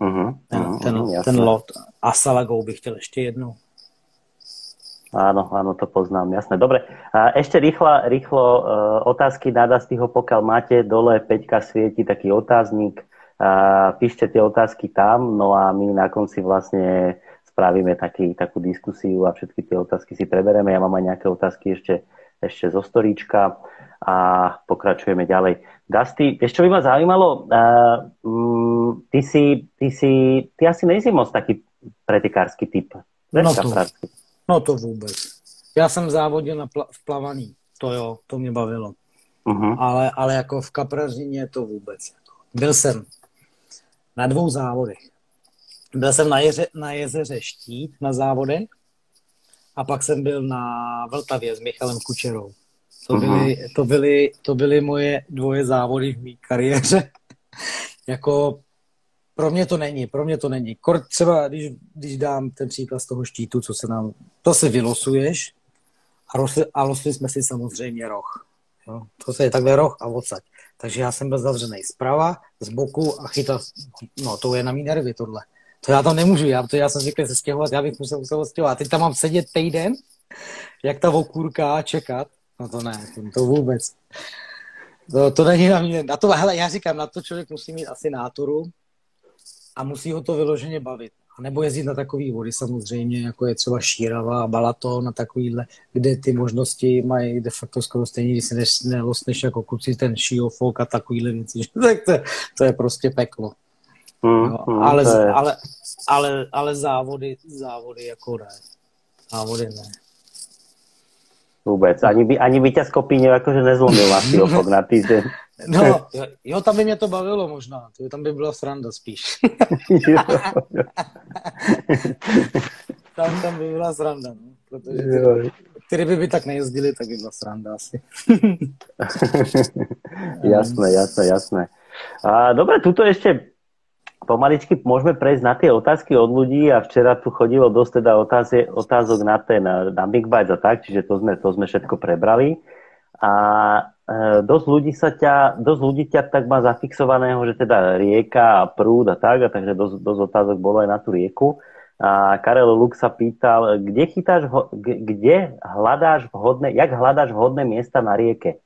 Uh-huh, ten, uh-huh, ten, ten lot. A Salagou bych chtěl ještě jednou. Áno, áno, to poznám, jasné. Dobre, a ešte rýchlo, rýchlo uh, otázky na Dastyho, pokiaľ máte dole Peťka svieti taký otáznik, uh, píšte tie otázky tam, no a my na konci vlastne spravíme taký, takú diskusiu a všetky tie otázky si prebereme. Ja mám aj nejaké otázky ešte, ešte zo storíčka a pokračujeme ďalej. Dusty, ešte by ma zaujímalo, uh, ty, si, ty, si, ty asi nejsi moc taký pretikársky typ. No to, No to vůbec. Já jsem závodil na pla- v plavaní, to jo, to mě bavilo. Uh-huh. Ale, ale jako v kaprařině to vůbec. Byl jsem na dvou závodech. Byl jsem na, jeře, na jezeře Štít na závodech a pak jsem byl na Vltavě s Michalem Kučerou. To byly, uh-huh. to byly, to byly moje dvoje závody v mé kariéře. jako pro mě to není, pro mě to není. Kor, třeba když, když dám ten příklad z toho štítu, co se nám, to se vylosuješ a, rosli, a losli jsme si samozřejmě roh. Jo? To se je takhle roh a odsaď. Takže já jsem byl zavřený zprava, z boku a chytal, no to je na mý nervy tohle. To já tam nemůžu, já, to já jsem říkal se stěhovat, já bych musel, musel stěhovat. Teď tam mám sedět týden, jak ta okůrka čekat. No to ne, to, vůbec. To, to není na mě. Na to, hele, já říkám, na to člověk musí mít asi náturu, a musí ho to vyloženě bavit. A nebo jezdit na takové vody samozřejmě, jako je třeba Šírava a Balaton a takovýhle, kde ty možnosti mají de facto skoro stejně, když se nelostneš jako kluci ten šiofok a takovýhle věci. tak to, to je prostě peklo. Mm, no, mm, ale, ale, ale, ale závody, závody jako ne. Závody ne. Vůbec. Ani, by, ani vítěz Kopíně jakože nezlomil na šiofok na týden. No, jo, tam by mě to bavilo možná. To tam by byla sranda spíš. tam, tam by byla sranda, no. Protože ty, ty ryby by tak nejezdili, tak by byla sranda asi. jasné, jasné, jasné. A, dobre, tuto ešte pomaličky môžeme prejsť na tie otázky od ľudí a včera tu chodilo dosť teda otázie, otázok na ten, na Big Bites a tak, čiže to sme, to sme všetko prebrali. A e, dosť ľudí sa ťa, dosť ľudí ťa tak má zafixovaného, že teda rieka a prúd a tak, a takže dosť, dosť otázok bolo aj na tú rieku. A Karel Luk sa pýtal, kde, chytáš, kde hľadáš vhodné, jak hľadáš vhodné miesta na rieke?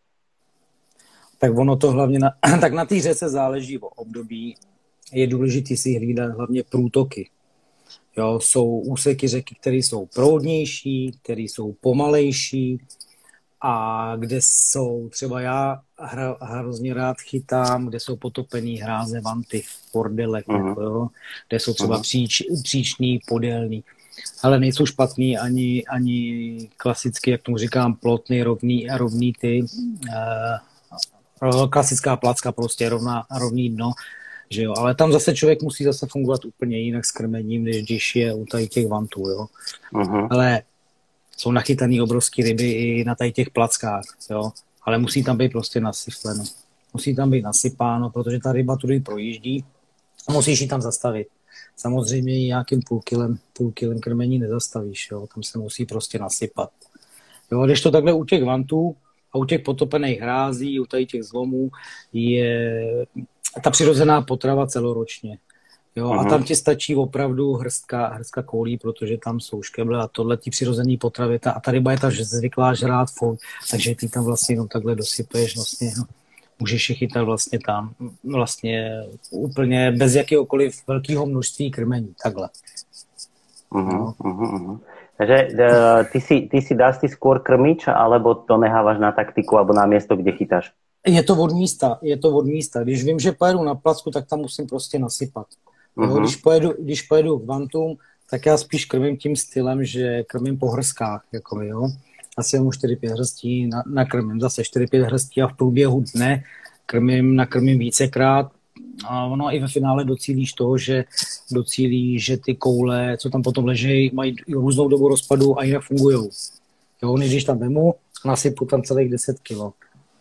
Tak ono to hlavně na, tak na té řece záleží o období. Je důležité si hlídat hlavně průtoky. Jo, jsou úseky řeky, které jsou proudnější, které jsou pomalejší, a kde jsou, třeba já hra, hrozně rád chytám, kde jsou potopený hráze vanty, bordelek, uh-huh. jako, jo, kde jsou třeba uh-huh. příč, příčný, podélný. Ale nejsou špatný ani, ani klasicky, jak tomu říkám, plotný, rovný, rovný ty, uh, klasická placka, prostě rovná, rovný dno, že jo, ale tam zase člověk musí zase fungovat úplně jinak s krmením, než když je u tady těch vantů, jo. Uh-huh. Ale jsou nachytaný obrovské ryby i na tady těch plackách, jo. Ale musí tam být prostě nasyfleno. Musí tam být nasypáno, protože ta ryba tudy projíždí a musíš ji tam zastavit. Samozřejmě nějakým půl kilem, půl kilem krmení nezastavíš, jo. Tam se musí prostě nasypat. Jo, když to takhle u těch vantů a u těch potopených hrází, u tady těch zlomů je ta přirozená potrava celoročně. Jo, a tam ti stačí opravdu hrstka, hrstka koulí, protože tam jsou škeble a tohle ti přirozený potravy. Ta, a ta ryba je ta že zvyklá žrát furt, takže ty tam vlastně jenom takhle dosypeš, vlastně no, můžeš je chytat vlastně tam, vlastně úplně bez jakéhokoliv velkého množství krmení, takhle. Uh-huh, no. uh-huh. Takže uh, ty, si, ty si dáš ty skôr krmič, alebo to nehávaš na taktiku, alebo na miesto, kde chytáš? Je to od místa, je to od místa. Když vím, že pojedu na placku, tak tam musím prostě nasypat. Uh-huh. Jo, když, pojedu, když pojedu k Vantum, tak já spíš krmím tím stylem, že krmím po hrskách, jako jo. Asi mu 4-5 hrstí na, nakrmím, zase 4-5 hrstí a v průběhu dne krmím, nakrmím vícekrát, a ono i ve finále docílíš toho, že docílí, že ty koule, co tam potom leží, mají různou dobu rozpadu a jinak fungují. Jo, když tam vemu, nasypu tam celých 10 kilo.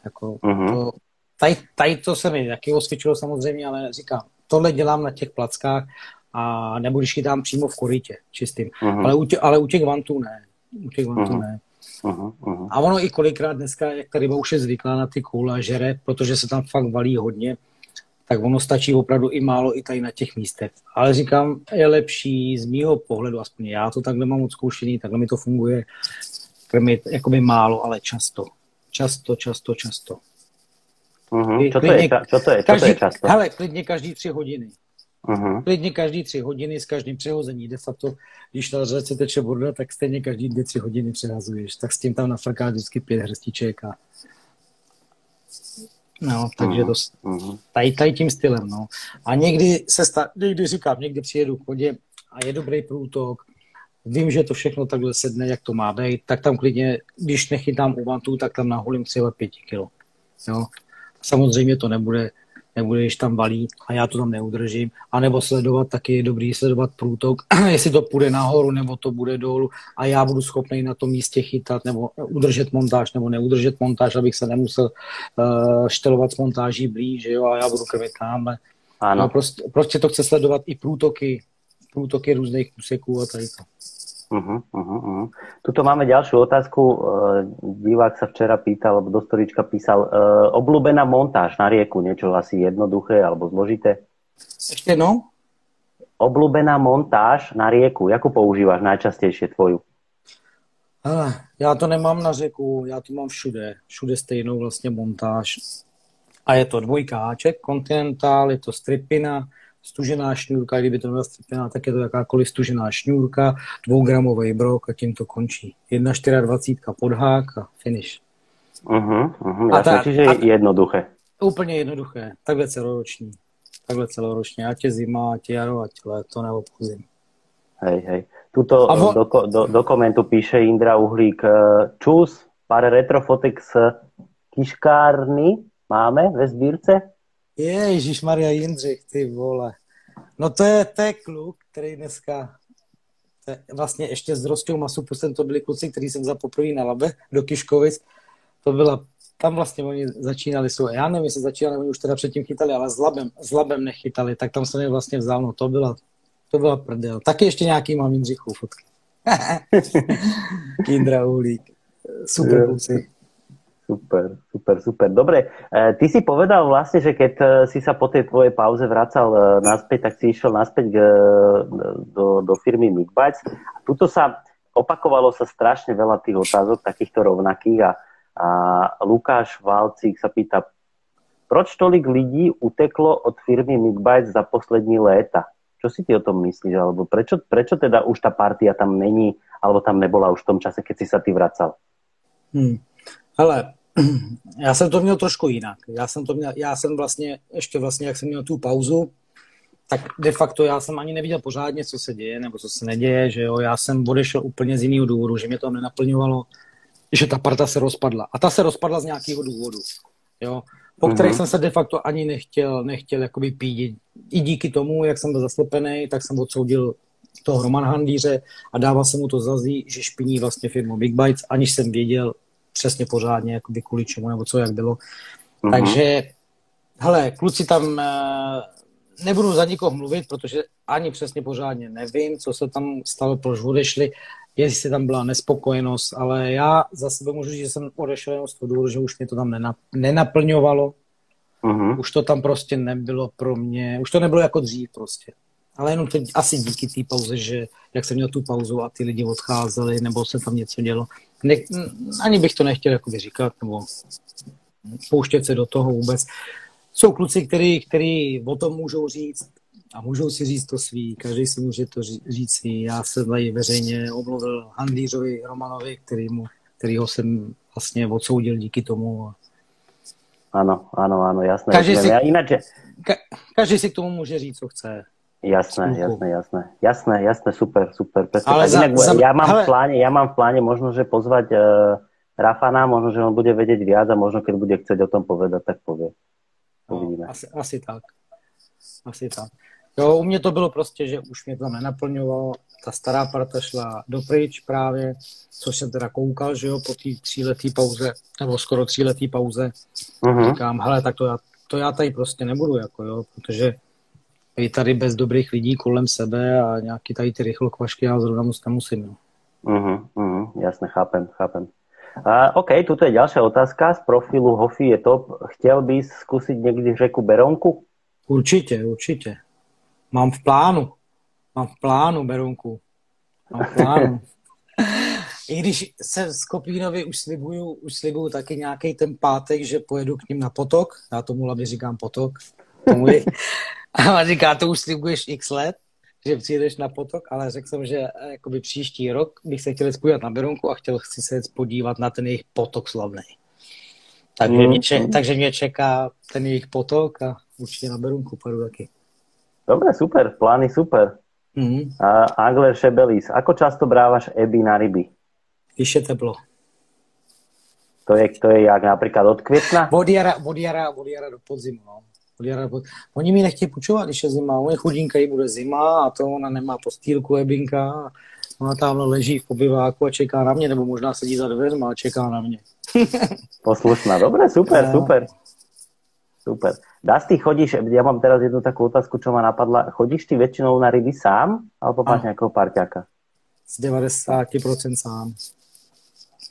Jako, uh-huh. to, tady, tady, to se mi taky osvědčilo samozřejmě, ale říkám, tohle dělám na těch plackách a nebo když chytám přímo v korytě čistým. Uh-huh. Ale, u tě, ale u těch vantů ne. U těch vantů uh-huh. ne. Uh-huh, uh-huh. A ono i kolikrát dneska, jak ta ryba už je zvyklá na ty koule a žere, protože se tam fakt valí hodně, tak ono stačí opravdu i málo i tady na těch místech. Ale říkám, je lepší z mýho pohledu, aspoň já to takhle mám odzkoušený, takhle mi to funguje, krmit jakoby málo, ale často. Často, často, často. Uh-huh. Čo, to je, čo, to je, čo každý, to je často? Hele, klidně každý tři hodiny. Uh-huh. Klidně každý tři hodiny s každým přehození. De facto, když na řece teče voda, tak stejně každý dvě, tři hodiny přehazuješ. Tak s tím tam nafrkáš vždycky pět hrstiček a No, takže to, uh-huh. tady, tady tím stylem, no. A někdy se stá, někdy říkám, někdy přijedu k vodě a je dobrý průtok, vím, že to všechno takhle sedne, jak to má být, tak tam klidně, když nechytám u vantů, tak tam naholím třeba pěti kilo. Jo. Samozřejmě to nebude, nebude, když tam valí a já to tam neudržím. A nebo sledovat, taky je dobrý sledovat průtok, jestli to půjde nahoru nebo to bude dolů a já budu schopný na tom místě chytat nebo udržet montáž nebo neudržet montáž, abych se nemusel uh, štelovat s montáží blíž, jo, a já budu krmit tamhle. Ano. No, prostě, prostě to chce sledovat i průtoky, průtoky různých úseků a tady to. Uh-huh, uh-huh. Tuto máme ďalšiu otázku. Uh, divák sa včera pýtal, alebo do storička písal, uh, obľúbená montáž na rieku, niečo asi jednoduché alebo zložité? Ešte no? Obľúbená montáž na rieku, jakú používáš najčastejšie tvoju? Hele, já to nemám na řeku, já to mám všude. Všude stejnou vlastně montáž. A je to dvojka háček, Continental, je to stripina, stužená šňůrka, kdyby to byla strpená, tak je to jakákoliv stužená šňůrka, dvougramový brok a tím to končí. 1,24 podhák a finish. Uh-huh, uh-huh, a ta, čiže a, jednoduché. Úplně jednoduché. Takhle celoroční. Takhle celoročně. Ať je zima, ať je jaro, ať to neobchozím. Hej, hej. Tuto vo... do, do, do komentu píše Indra Uhlík. Čus, pár retrofotek z Kiškárny máme ve sbírce? Ježíš Maria Jindřich, ty vole. No to je, to je kluk, který dneska vlastně ještě s Rostou Masu, prostě to byli kluci, kteří jsem za poprvé na Labe do Kiškovic. To byla, tam vlastně oni začínali, jsou, já nevím, jestli začínali, oni už teda předtím chytali, ale s Labem, s Labem nechytali, tak tam se mě vlastně vzal, no to byla, to byla prdel. Taky ještě nějaký mám Jindřichů fotky. Indra Uhlík. Super kluci. Super, super, super. Dobre, e, ty si povedal vlastne, že keď e, si sa po tej tvojej pauze vracal e, naspäť, tak si išiel naspäť do, do firmy Migbites. A tuto sa opakovalo sa strašne veľa tých otázok, takýchto rovnakých a, a Lukáš Valcík sa pýta, proč tolik lidí uteklo od firmy Migbites za poslední léta? Čo si ty o tom myslíš? Alebo prečo, prečo teda už tá partia tam není, alebo tam nebola už v tom čase, keď si sa ty vracal? Hmm. Ale já jsem to měl trošku jinak. Já jsem, to měl, já jsem vlastně, ještě vlastně, jak jsem měl tu pauzu, tak de facto já jsem ani neviděl pořádně, co se děje nebo co se neděje, že jo, já jsem odešel úplně z jiného důvodu, že mě to nenaplňovalo, že ta parta se rozpadla. A ta se rozpadla z nějakého důvodu, jo, po mm-hmm. kterých jsem se de facto ani nechtěl, nechtěl jakoby pídit. I díky tomu, jak jsem byl zaslepený, tak jsem odsoudil toho Roman Handíře a dával jsem mu to zazí, že špiní vlastně firmu Big Bites, aniž jsem věděl, přesně pořádně, jakoby kvůli čemu nebo co, jak bylo. Uh-huh. Takže, hele, kluci tam, eh, nebudu za nikoho mluvit, protože ani přesně pořádně nevím, co se tam stalo, proč odešli, jestli tam byla nespokojenost, ale já za sebe můžu říct, že jsem odešel jenom z toho důvodu, že už mě to tam nenaplňovalo, uh-huh. už to tam prostě nebylo pro mě, už to nebylo jako dřív prostě. Ale jenom teď asi díky té pauze, že jak jsem měl tu pauzu a ty lidi odcházeli, nebo se tam něco dělo, ne, ani bych to nechtěl jakoby říkat, nebo pouštět se do toho vůbec. Jsou kluci, který, který o tom můžou říct a můžou si říct to svý, každý si může to říct si. Já jsem tady veřejně omluvil Handlířovi Romanovi, kterýmu, kterýho jsem vlastně odsoudil díky tomu. Ano, ano, ano, jasné. Každý, si, jinak, ka, každý si k tomu může říct, co chce. Jasné, jasné, jasné. Jasné, jasné, super, super. Presne, Ale za, inak, za, ja, mám ale... v pláne, ja mám v pláne možno, že pozvať uh, Rafana, možno, že on bude vedieť viac a možno, keď bude chcieť o tom povedať, tak povie. Uvidíme. No, asi, asi tak. Asi tak. Jo, u mě to bylo prostě, že už mě to nenaplňovalo. Ta stará parta šla dopryč právě, což jsem teda koukal, že jo, po té tříletý pauze, nebo skoro tříletý pauze. Uh-huh. Říkám, hele, tak to já, to já tady prostě nebudu, jako jo, protože je tady bez dobrých lidí kolem sebe a nějaký tady ty rychlokvašky já zrovna moc nemusím. No. Uh-huh, uh-huh, jasne, chápem, chápem. Uh, OK, tuto je ďalšia otázka z profilu Hofi je top. Chtěl bys zkusit někdy řeku Beronku? Určitě, určitě. Mám v plánu. Mám v plánu Beronku. Mám v plánu. I když se z Kopínovi už slibuju, už slibuju taky nějaký ten pátek, že pojedu k ním na potok. Já tomu labě říkám potok. Tomu je, a říká, to už slibuješ x let, že přijdeš na potok, ale řekl jsem, že eh, jakoby příští rok bych se chtěl podívat na Beronku a chtěl chci se podívat na ten jejich potok slavný. Takže, mm. mě, čeká, takže mě čeká ten jejich potok a určitě na Berunku půjdu taky. Dobre, super, plány super. Mm. A Angler Šebelis, ako často brávaš eby na ryby? Když je teplo. To je, to je jak například od května? Od jara, od jara, od jara do podzimu, no. Oni mi nechtějí půjčovat, když je zima. On je chudinka, jí bude zima a to ona nemá postýlku, ebinka. Ona tam leží v pobyváku a čeká na mě, nebo možná sedí za dveřma a čeká na mě. Poslušná, dobré, super, super. Super. ty chodíš, ja mám teraz jednu takú otázku, čo ma napadla. Chodíš ty väčšinou na ryby sám, alebo máš nejakého parťáka? Z 90% sám.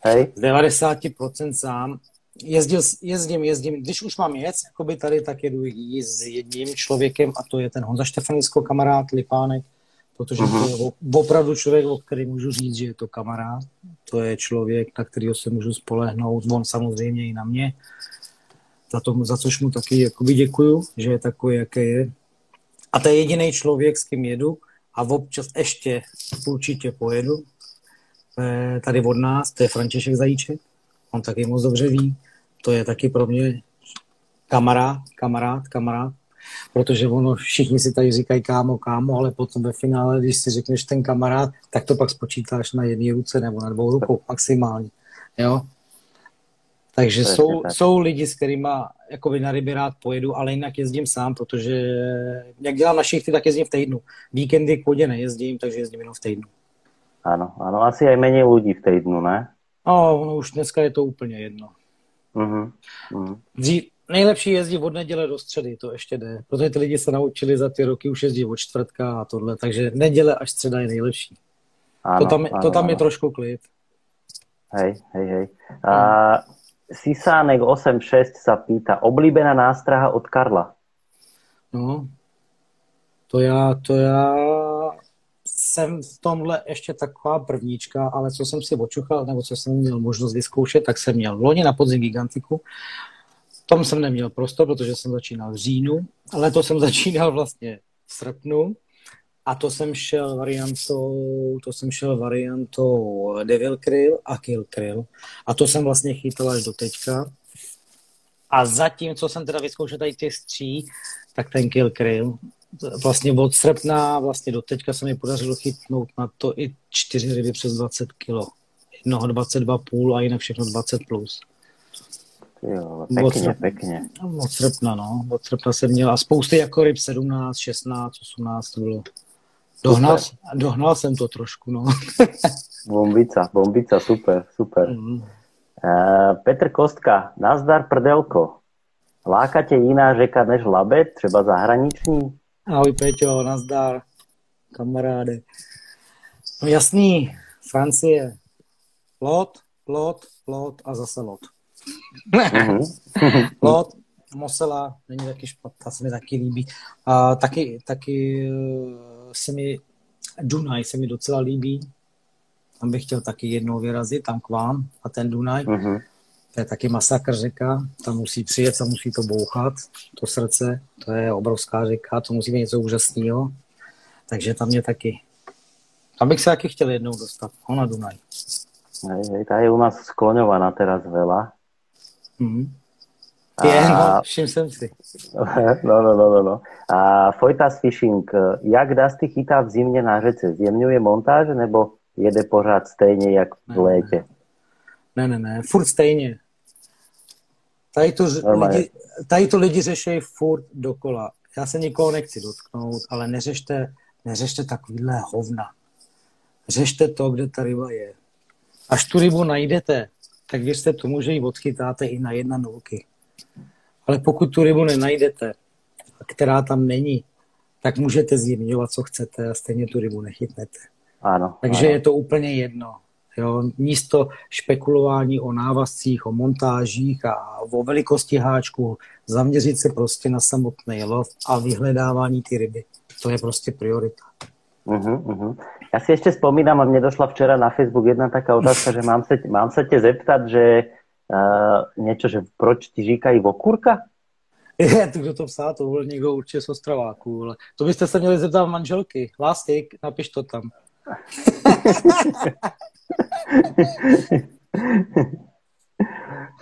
Hej? Z 90% sám jezdil, jezdím, jezdím, když už mám jet, by tady, tak jedu s jedním člověkem a to je ten Honza Štefanisko, kamarád Lipánek, protože uh-huh. to je mhm. opravdu člověk, o který můžu říct, že je to kamarád. To je člověk, na kterého se můžu spolehnout, on samozřejmě i na mě. Za, to, za což mu taky jakoby děkuju, že je takový, jaký je. A to je jediný člověk, s kým jedu a občas ještě určitě pojedu. Tady od nás, to je František Zajíček, on taky moc dobře ví. To je taky pro mě kamarád, kamarád, kamarád, protože ono všichni si tady říkají kámo, kámo, ale potom ve finále, když si řekneš ten kamarád, tak to pak spočítáš na jedné ruce nebo na dvou rukou maximálně. Jo? Takže jsou, jsou lidi, s kterými jakoby na ryby rád pojedu, ale jinak jezdím sám, protože jak dělám na šichty, tak jezdím v týdnu. Víkendy k vodě nejezdím, takže jezdím jenom v týdnu. Ano, ano, asi aj méně lidí v týdnu, ne? No, no, už dneska je to úplně jedno. Uh-huh. Uh-huh. Dřív, nejlepší jezdí od neděle do středy, to ještě jde. Protože ty lidi se naučili za ty roky už jezdit od čtvrtka a tohle, takže neděle až středa je nejlepší. Ano, to tam, ano, to tam ano. je trošku klid. Hej, hej, hej. A Sisánek 86 sa pýta, oblíbená nástraha od Karla. No, to já, to já jsem v tomhle ještě taková prvníčka, ale co jsem si očuchal, nebo co jsem měl možnost vyzkoušet, tak jsem měl loni na podzim gigantiku. Tom jsem neměl prostor, protože jsem začínal v říjnu, ale to jsem začínal vlastně v srpnu a to jsem šel variantou, to jsem šel variantou Devil Krill a Kill Krill a to jsem vlastně chytal až do teďka. A zatím, co jsem teda vyzkoušel tady těch stří, tak ten Kill Krill, vlastně od srpna vlastně do teďka se mi podařilo chytnout na to i čtyři ryby přes 20 kg. Jednoho 22,5 a jinak všechno 20 plus. Jo, pěkně, od srpna, pěkně. Od srpna, no. Od srpna jsem měl a spousty jako ryb 17, 16, 18 to bylo. Dohnal, dohnal jsem to trošku, no. bombica, bombica, super, super. Mm. Uh, Petr Kostka, nazdar prdelko. Láka tě jiná řeka než Labe, třeba zahraniční? Ahoj Peťo, nazdar, kamaráde. No jasný, Francie. Lot, lot, lot a zase lot. Mm-hmm. lot, Mosela, není taky špatná, se mi taky líbí. A taky, taky se mi Dunaj se mi docela líbí. Tam bych chtěl taky jednou vyrazit, tam k vám a ten Dunaj. Uh-huh. To je taky masakr řeka, tam musí přijet a musí to bouchat, to srdce, to je obrovská řeka, to musí být něco úžasného. Takže tam mě taky, tam bych se taky chtěl jednou dostat, ho na Dunaj. Hej, tá je u nás skloňovaná teraz veľa. Mm. Je, a... no, všim jsem si. No, no, no, no, no. A Fojtas Fishing, jak Dusty chytá v zimě na řece? Zjemňuje montáž nebo jede pořád stejně jak v létě? Ne, ne, ne, furt stejně. Tady to, lidi, tady to lidi řeší furt dokola. Já se nikoho nechci dotknout, ale neřešte, neřešte takovýhle hovna. Řešte to, kde ta ryba je. Až tu rybu najdete, tak věřte tomu, že ji odchytáte i na jedna nulky. Ale pokud tu rybu nenajdete, která tam není, tak můžete zjemňovat, co chcete a stejně tu rybu nechytnete. Ano, Takže ano. je to úplně jedno. Jo, místo špekulování o návazcích, o montážích a o velikosti háčku, zaměřit se prostě na samotný lov a vyhledávání ty ryby. To je prostě priorita. Uh-huh, uh-huh. Já si ještě vzpomínám, a mě došla včera na Facebook jedna taká otázka, že mám se, mám se tě zeptat, že uh, něco, že proč ti říkají vokurka? Je, to kdo to psal, to byl někdo určitě z Ostrováků, ale to byste se měli zeptat manželky. Lásky, napiš to tam.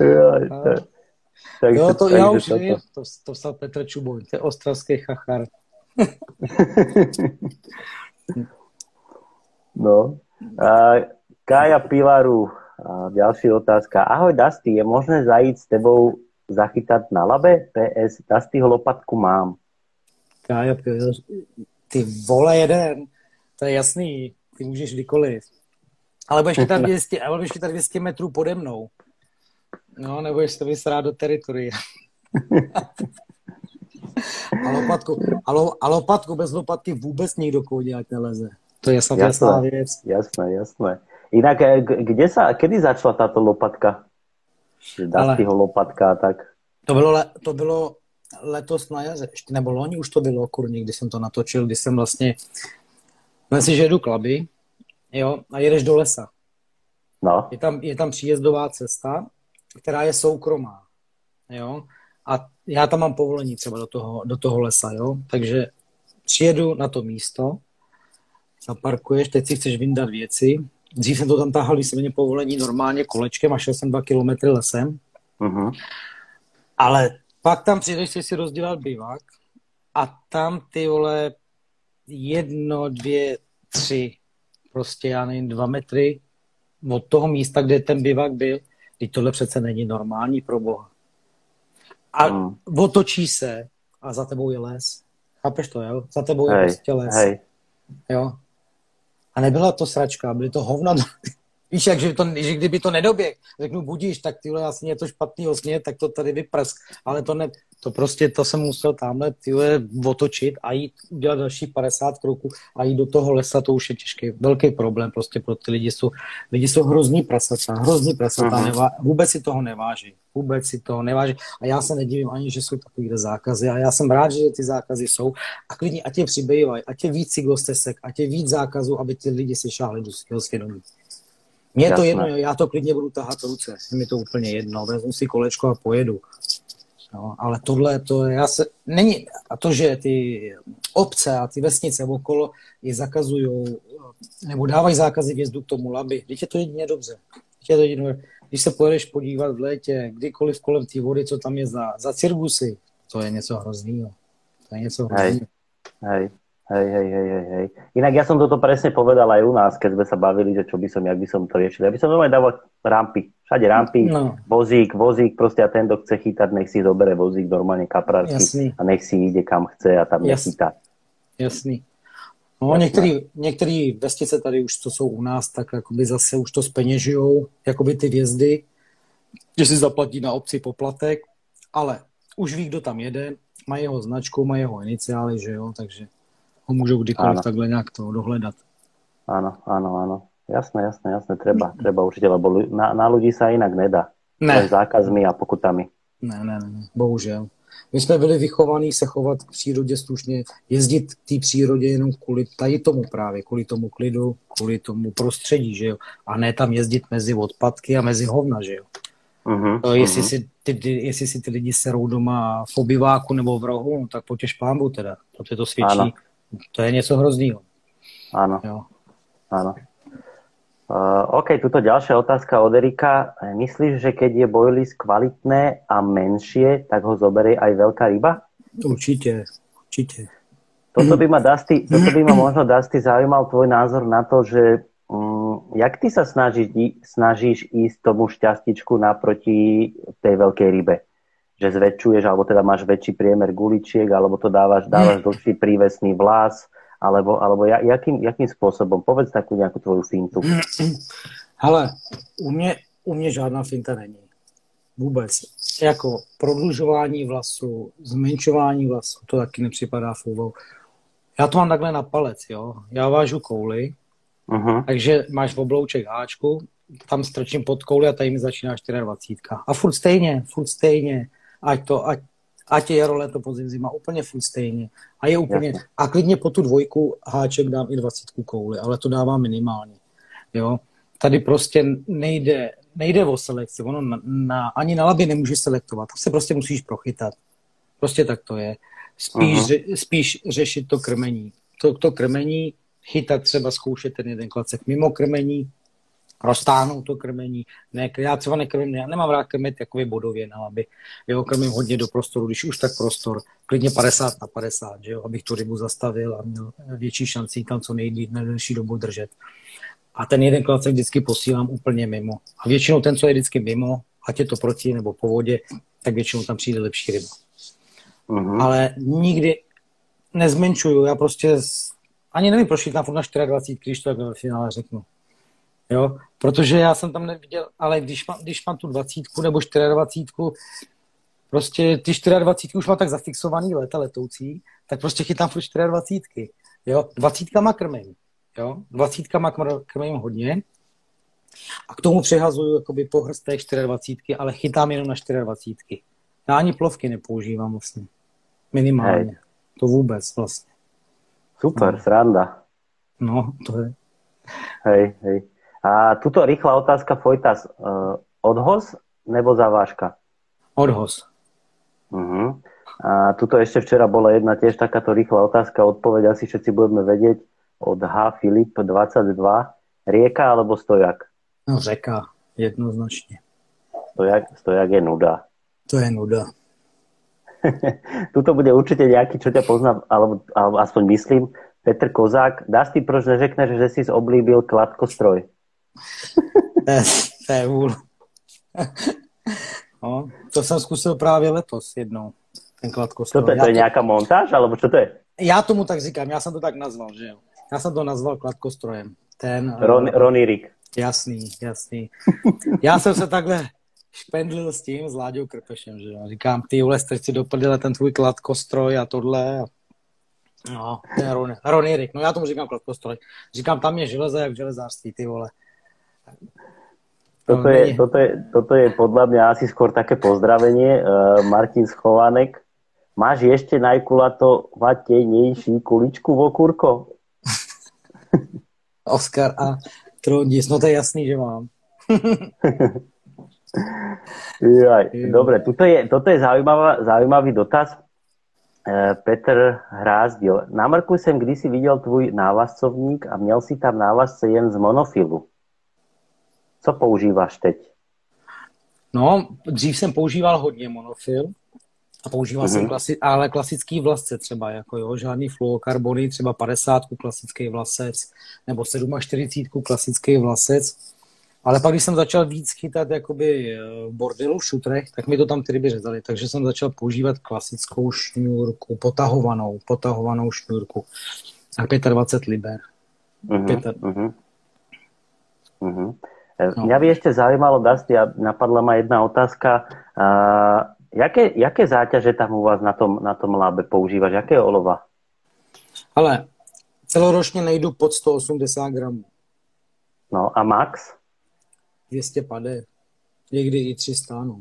Jo, to, tak jo, to já už vím, to, to psal Petr Čuboň, to je ostravský chachar. no, a Kája Pilaru, a další otázka. Ahoj Dusty, je možné zajít s tebou zachytat na labe? PS, Dustyho lopatku mám. Kája Pilaru, ty vole jeden, to je jasný, ty můžeš kdykoliv. Ale budeš tam 200, ale budeš tam 200 metrů pode mnou. No, nebudeš se vysrát do teritoria. a, lopatku, a, lo, a lopatku bez lopatky vůbec nikdo koudělat neleze. To je jasná věc. Jasné, jasné. Jinak, eh, kde sa, kedy začala tato lopatka? Dustyho lopatka tak. To bylo, le, to bylo letos na jaře, ještě nebo loni už to bylo, kurní, kdy jsem to natočil, kdy jsem vlastně, Vem si, že jedu klaby, jo, a jedeš do lesa. No. Je tam, je tam příjezdová cesta, která je soukromá, jo, a já tam mám povolení třeba do toho, do toho lesa, jo, takže přijedu na to místo, zaparkuješ, teď si chceš vyndat věci. Dřív jsem to tam tahal, když jsem povolení normálně kolečkem a šel jsem dva kilometry lesem. Uh-huh. Ale pak tam přijdeš, chceš si rozdělat bivak a tam ty vole jedno, dvě, tři, prostě já nevím, dva metry od toho místa, kde ten bivak byl, teď tohle přece není normální pro boha. A hmm. otočí se a za tebou je les. Chápeš to, jo? Za tebou je hej, prostě les. Hej. Jo? A nebyla to sračka, byly to hovna. Víš, jak, že, to, že kdyby to nedoběh, řeknu budíš, tak tyhle asi je to špatný osně, tak to tady vyprsk. Ale to, ne, to prostě, to jsem musel tamhle tyhle otočit a jít udělat další 50 kroků a jít do toho lesa, to už je těžký, velký problém prostě pro ty lidi. Jsou, lidi jsou hrozní prasata, hrozní prasata, uh-huh. nevá, vůbec si toho neváží, vůbec si toho neváží. A já se nedivím ani, že jsou takovýhle zákazy a já jsem rád, že ty zákazy jsou a klidně, ať je přibývají, ať je víc cyklostesek, ať je víc zákazů, aby ty lidi si šáhli do svého svědomí. Mně je to jedno, já to klidně budu tahat ruce, mi to úplně jedno, vezmu si kolečko a pojedu. No, ale tohle, to já se, není, a to, že ty obce a ty vesnice okolo je zakazují, nebo dávají zákazy vjezdu k tomu laby, teď je to jedině dobře. je to jedině, když se pojedeš podívat v létě, kdykoliv kolem té vody, co tam je za, za cirkusy, to je něco hroznýho. To je něco hroznýho. Hej, hej. Hej, hej, hej, hej, hej. Inak ja som toto presne povedal aj u nás, keď sme sa bavili, že čo by som, jak by som to riešil. Ja by som normálne dával rampy. Všade rampy, no. vozík, vozík, proste a ten, kto chce chytať, nech si zobere vozík normálne kaprársky a nech si ide kam chce a tam Jas, nechytá. Jasný. No, některý, některý vesnice tady už, co jsou u nás, tak jakoby zase už to speněžujou, jakoby ty vjezdy, že si zaplatí na obci poplatek, ale už ví, kdo tam jede, má jeho značku, má jeho iniciály, že jo, takže ho můžou kdykoliv ano. takhle nějak to dohledat. Áno, áno, áno. Jasné, jasné, jasné, treba, treba určite, lebo na, na ľudí sa inak nedá. Ne. Len zákazmi a pokutami. Ne, ne, ne, bohužel. My jsme byli vychovaní se chovat k přírodě slušně, jezdit k té přírodě jenom kvůli tady tomu právě, kvůli tomu klidu, kvůli tomu prostředí, že jo. A ne tam jezdit mezi odpadky a mezi hovna, že jo. Uh-huh, to, jestli, uh-huh. si ty, jestli si ty lidi serou doma v obyváku nebo v rohu, tak potěž pámbu teda, protože to svědčí, ano. To je něco hroznýho. Áno. Jo. Áno. Uh, OK, tuto ďalšia otázka od Erika. Myslíš, že keď je boilies kvalitné a menšie, tak ho zoberie aj veľká ryba? Určite, určite. Toto by ma, Dusty, toto by ma možno Dusty zaujímal tvoj názor na to, že um, jak ty sa snažíš, snažíš ísť tomu šťastičku naproti tej veľkej rybe? Že zväčšuješ, alebo teda máš väčší priemer guličiek, alebo to dávaš, dávaš dlhší prívesný vlas, alebo, alebo jakým, jakým spôsobom? Povedz takú nejakú tvoju fintu. Hele, u mě, u mě žádná finta není. Vůbec. Jako prodlužování vlasu, zmenšování vlasu, to taky nepřipadá v úvahu. Já to mám takhle na palec, jo. Já vážu kouli, uh-huh. takže máš v oblouček háčku, tam strčím pod kouli a tady mi začíná 24. A furt stejně, furt stejně ať to, ať, ať je jaro, léto, podzim, zima, úplně furt stejně. A je úplně, Jasně. a klidně po tu dvojku háček dám i dvacítku kouli, ale to dávám minimálně. Jo? Tady prostě nejde, nejde o selekci, ono na, na, ani na labě nemůžeš selektovat, tam se prostě musíš prochytat. Prostě tak to je. Spíš, ře, spíš řešit to krmení. To, to krmení, chytat třeba zkoušet ten jeden klacek mimo krmení, roztáhnout to krmení. Ne, já třeba nekrmím, já nemám rád krmit takový bodově, no, aby jo, krmím hodně do prostoru, když už tak prostor, klidně 50 na 50, že jo, abych tu rybu zastavil a měl větší šanci tam co nejdřív na delší dobu držet. A ten jeden klacek vždycky posílám úplně mimo. A většinou ten, co je vždycky mimo, ať je to proti nebo po vodě, tak většinou tam přijde lepší ryba. Uh-huh. Ale nikdy nezmenšuju, já prostě ani nevím, proč tam furt na 24, když to tak ve finále řeknu. Jo? Protože já jsem tam neviděl, ale když mám, když mám tu dvacítku nebo 24, prostě ty 24 už mám tak zafixovaný leta letoucí, tak prostě chytám furt 24. Jo? Dvacítkama krmím. Jo? Dvacítkama krmím hodně. A k tomu přehazuju jakoby po hrstech 24, ale chytám jenom na 24. Já ani plovky nepoužívám vlastně. Minimálně. Hej. To vůbec vlastně. Super, no. sranda. No, to je. Hej, hej. A tuto rýchla otázka, Fojtas. Uh, odhoz nebo zavážka? Odhoz. Uh-huh. A tuto ešte včera bola jedna tiež takáto rýchla otázka, odpoveď asi všetci budeme vedieť od H. Filip 22. Rieka alebo stojak? No řeka, jednoznačne. Stojak, stojak je nuda. To je nuda. Tuto bude určite nejaký, čo ťa poznám, alebo, alebo aspoň myslím, Petr Kozák. Dá si proč neřekneš, že si zoblíbil kladkostroj? To je vůl. no, to jsem zkusil právě letos jednou ten kladkostroj. Co to je, to je nějaká montáž, alebo co to je? Já tomu tak říkám, já jsem to tak nazval, že jo. Já jsem to nazval kladkostrojem. Ten, Ron, uh, Ronny Rick. Jasný, jasný. Já jsem se takhle špendlil s tím, s Láďou Krpešem, že jo. Říkám, ty vole, strč si do prdele ten tvůj kladkostroj a tohle. No, ten Ron, Ronny Rick, no já tomu říkám kladkostroj. Říkám, tam je železo jak v železářství, ty vole. Toto je, toto, je, toto je podľa mňa asi skôr také pozdravenie. Uh, Martin Schovanek Máš ešte najkulatovatejnejší kuličku v okurko? Oskar a Trondis, no to je jasný, že mám. Jaj, dobre, toto je, toto je zaujímavá, zaujímavý dotaz. E, Petr Hrázdil. Na Mrku jsem kdysi viděl tvůj návazcovník a měl si tam návazce jen z monofilu. Co používáš teď? No, dřív jsem používal hodně monofil, a používal mm-hmm. jsem klasi- ale klasický vlasce třeba, jako jo, žádný fluokarbony, třeba 50 klasický vlasec, nebo 47 klasický vlasec. Ale pak, když jsem začal víc chytat jakoby eh, v bordelu, v šutrech, tak mi to tam ty ryby řezali. Takže jsem začal používat klasickou šňůrku, potahovanou, potahovanou šňůrku. A 25 liber. Uh-huh, Pěter. uh-huh. Uh-huh. No. Mňa by ešte zaujímalo, Dusty, napadla ma jedna otázka. Uh, jaké, jaké záťaže tam u vás na tom, na tom lábe používáš? Jaké olova? Ale celoročně nejdu pod 180 gramů. No a max? 250. Někdy i 300, no.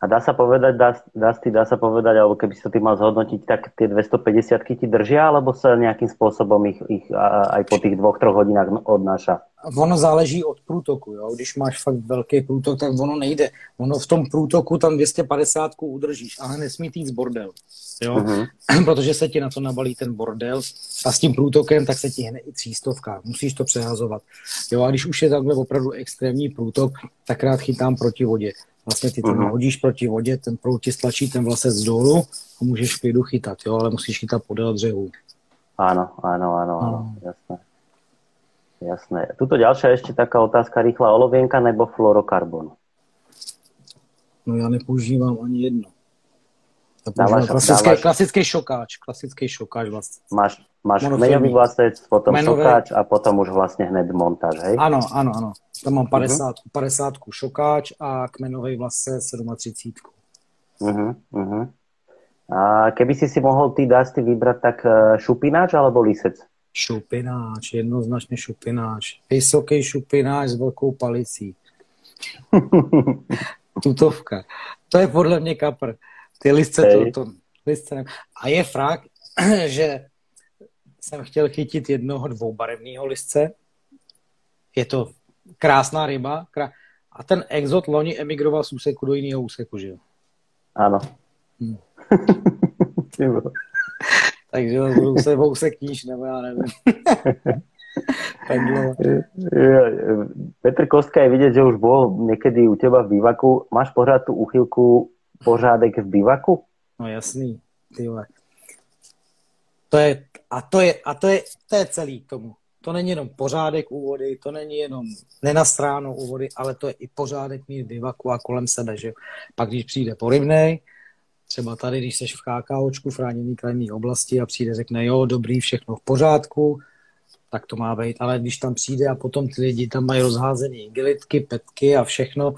A dá sa povedať, dá, dá, dá sa povedať, alebo keby si to ty mal zhodnotiť, tak tie 250 ti držia, alebo sa nejakým spôsobom ich, ich aj po tých dvoch, troch hodinách odnáša? Ono záleží od průtoku, jo. Když máš fakt velký průtok, tak ono nejde. Ono v tom průtoku tam 250 udržíš, ale nesmí jít z bordel, jo. Uh-huh. Protože se ti na to nabalí ten bordel a s tím průtokem, tak se ti hne i třístovka. Musíš to přehazovat. Jo, a když už je takhle opravdu extrémní průtok, tak rád chytám proti vodě. Vlastně ty to uh-huh. hodíš proti vodě, ten proud ti stlačí ten vlasec dolů a můžeš klidu chytat, jo, ale musíš chytat podél břehu. Áno, áno, áno, áno, uh. jasné. Jasné. Tuto ďalšia ešte taká otázka rýchla. Olovienka nebo fluorokarbon? No já nepoužívám ani jedno. Dávaš, klasický, dávaš... klasický šokáč, klasický šokáč vlastně. Máš, máš kmeňový vlasec, potom Menové... šokáč a potom už vlastně hned montáž, hej? Ano, ano, ano. Tam mám 50, uh-huh. 50 šokáč a kmenový vlasec 37. Uh-huh, uh-huh. A keby si si mohol ty dásty vybrať, tak eh, šupináč alebo lisec? Šupináč, jednoznačně šupináč. Vysoký šupináč s velkou palicí. Tutovka. To je podle mě kapr. Ty listce to, to listce ne... A je fakt, že jsem chtěl chytit jednoho dvoubarevného listce. Je to krásná ryba. Krá... A ten exot loni emigroval z úseku do jiného úseku, že jo? Ano. Hmm. Takže budou se vousek níž, nebo já nevím. Petr Kostka je vidět, že už bol někdy u teba v bývaku. Máš pořád tu uchylku pořádek v bivaku? No jasný, ty vole. To je, a to je, a to je, to je celý tomu. To není jenom pořádek u vody, to není jenom nenastráno u vody, ale to je i pořádek mít bivaku a kolem sebe, že Pak když přijde porybnej, třeba tady, když jsi v KKOčku, v chráněný krajinné oblasti a přijde, řekne, jo, dobrý, všechno v pořádku, tak to má být. Ale když tam přijde a potom ty lidi tam mají rozházené igelitky, petky a všechno,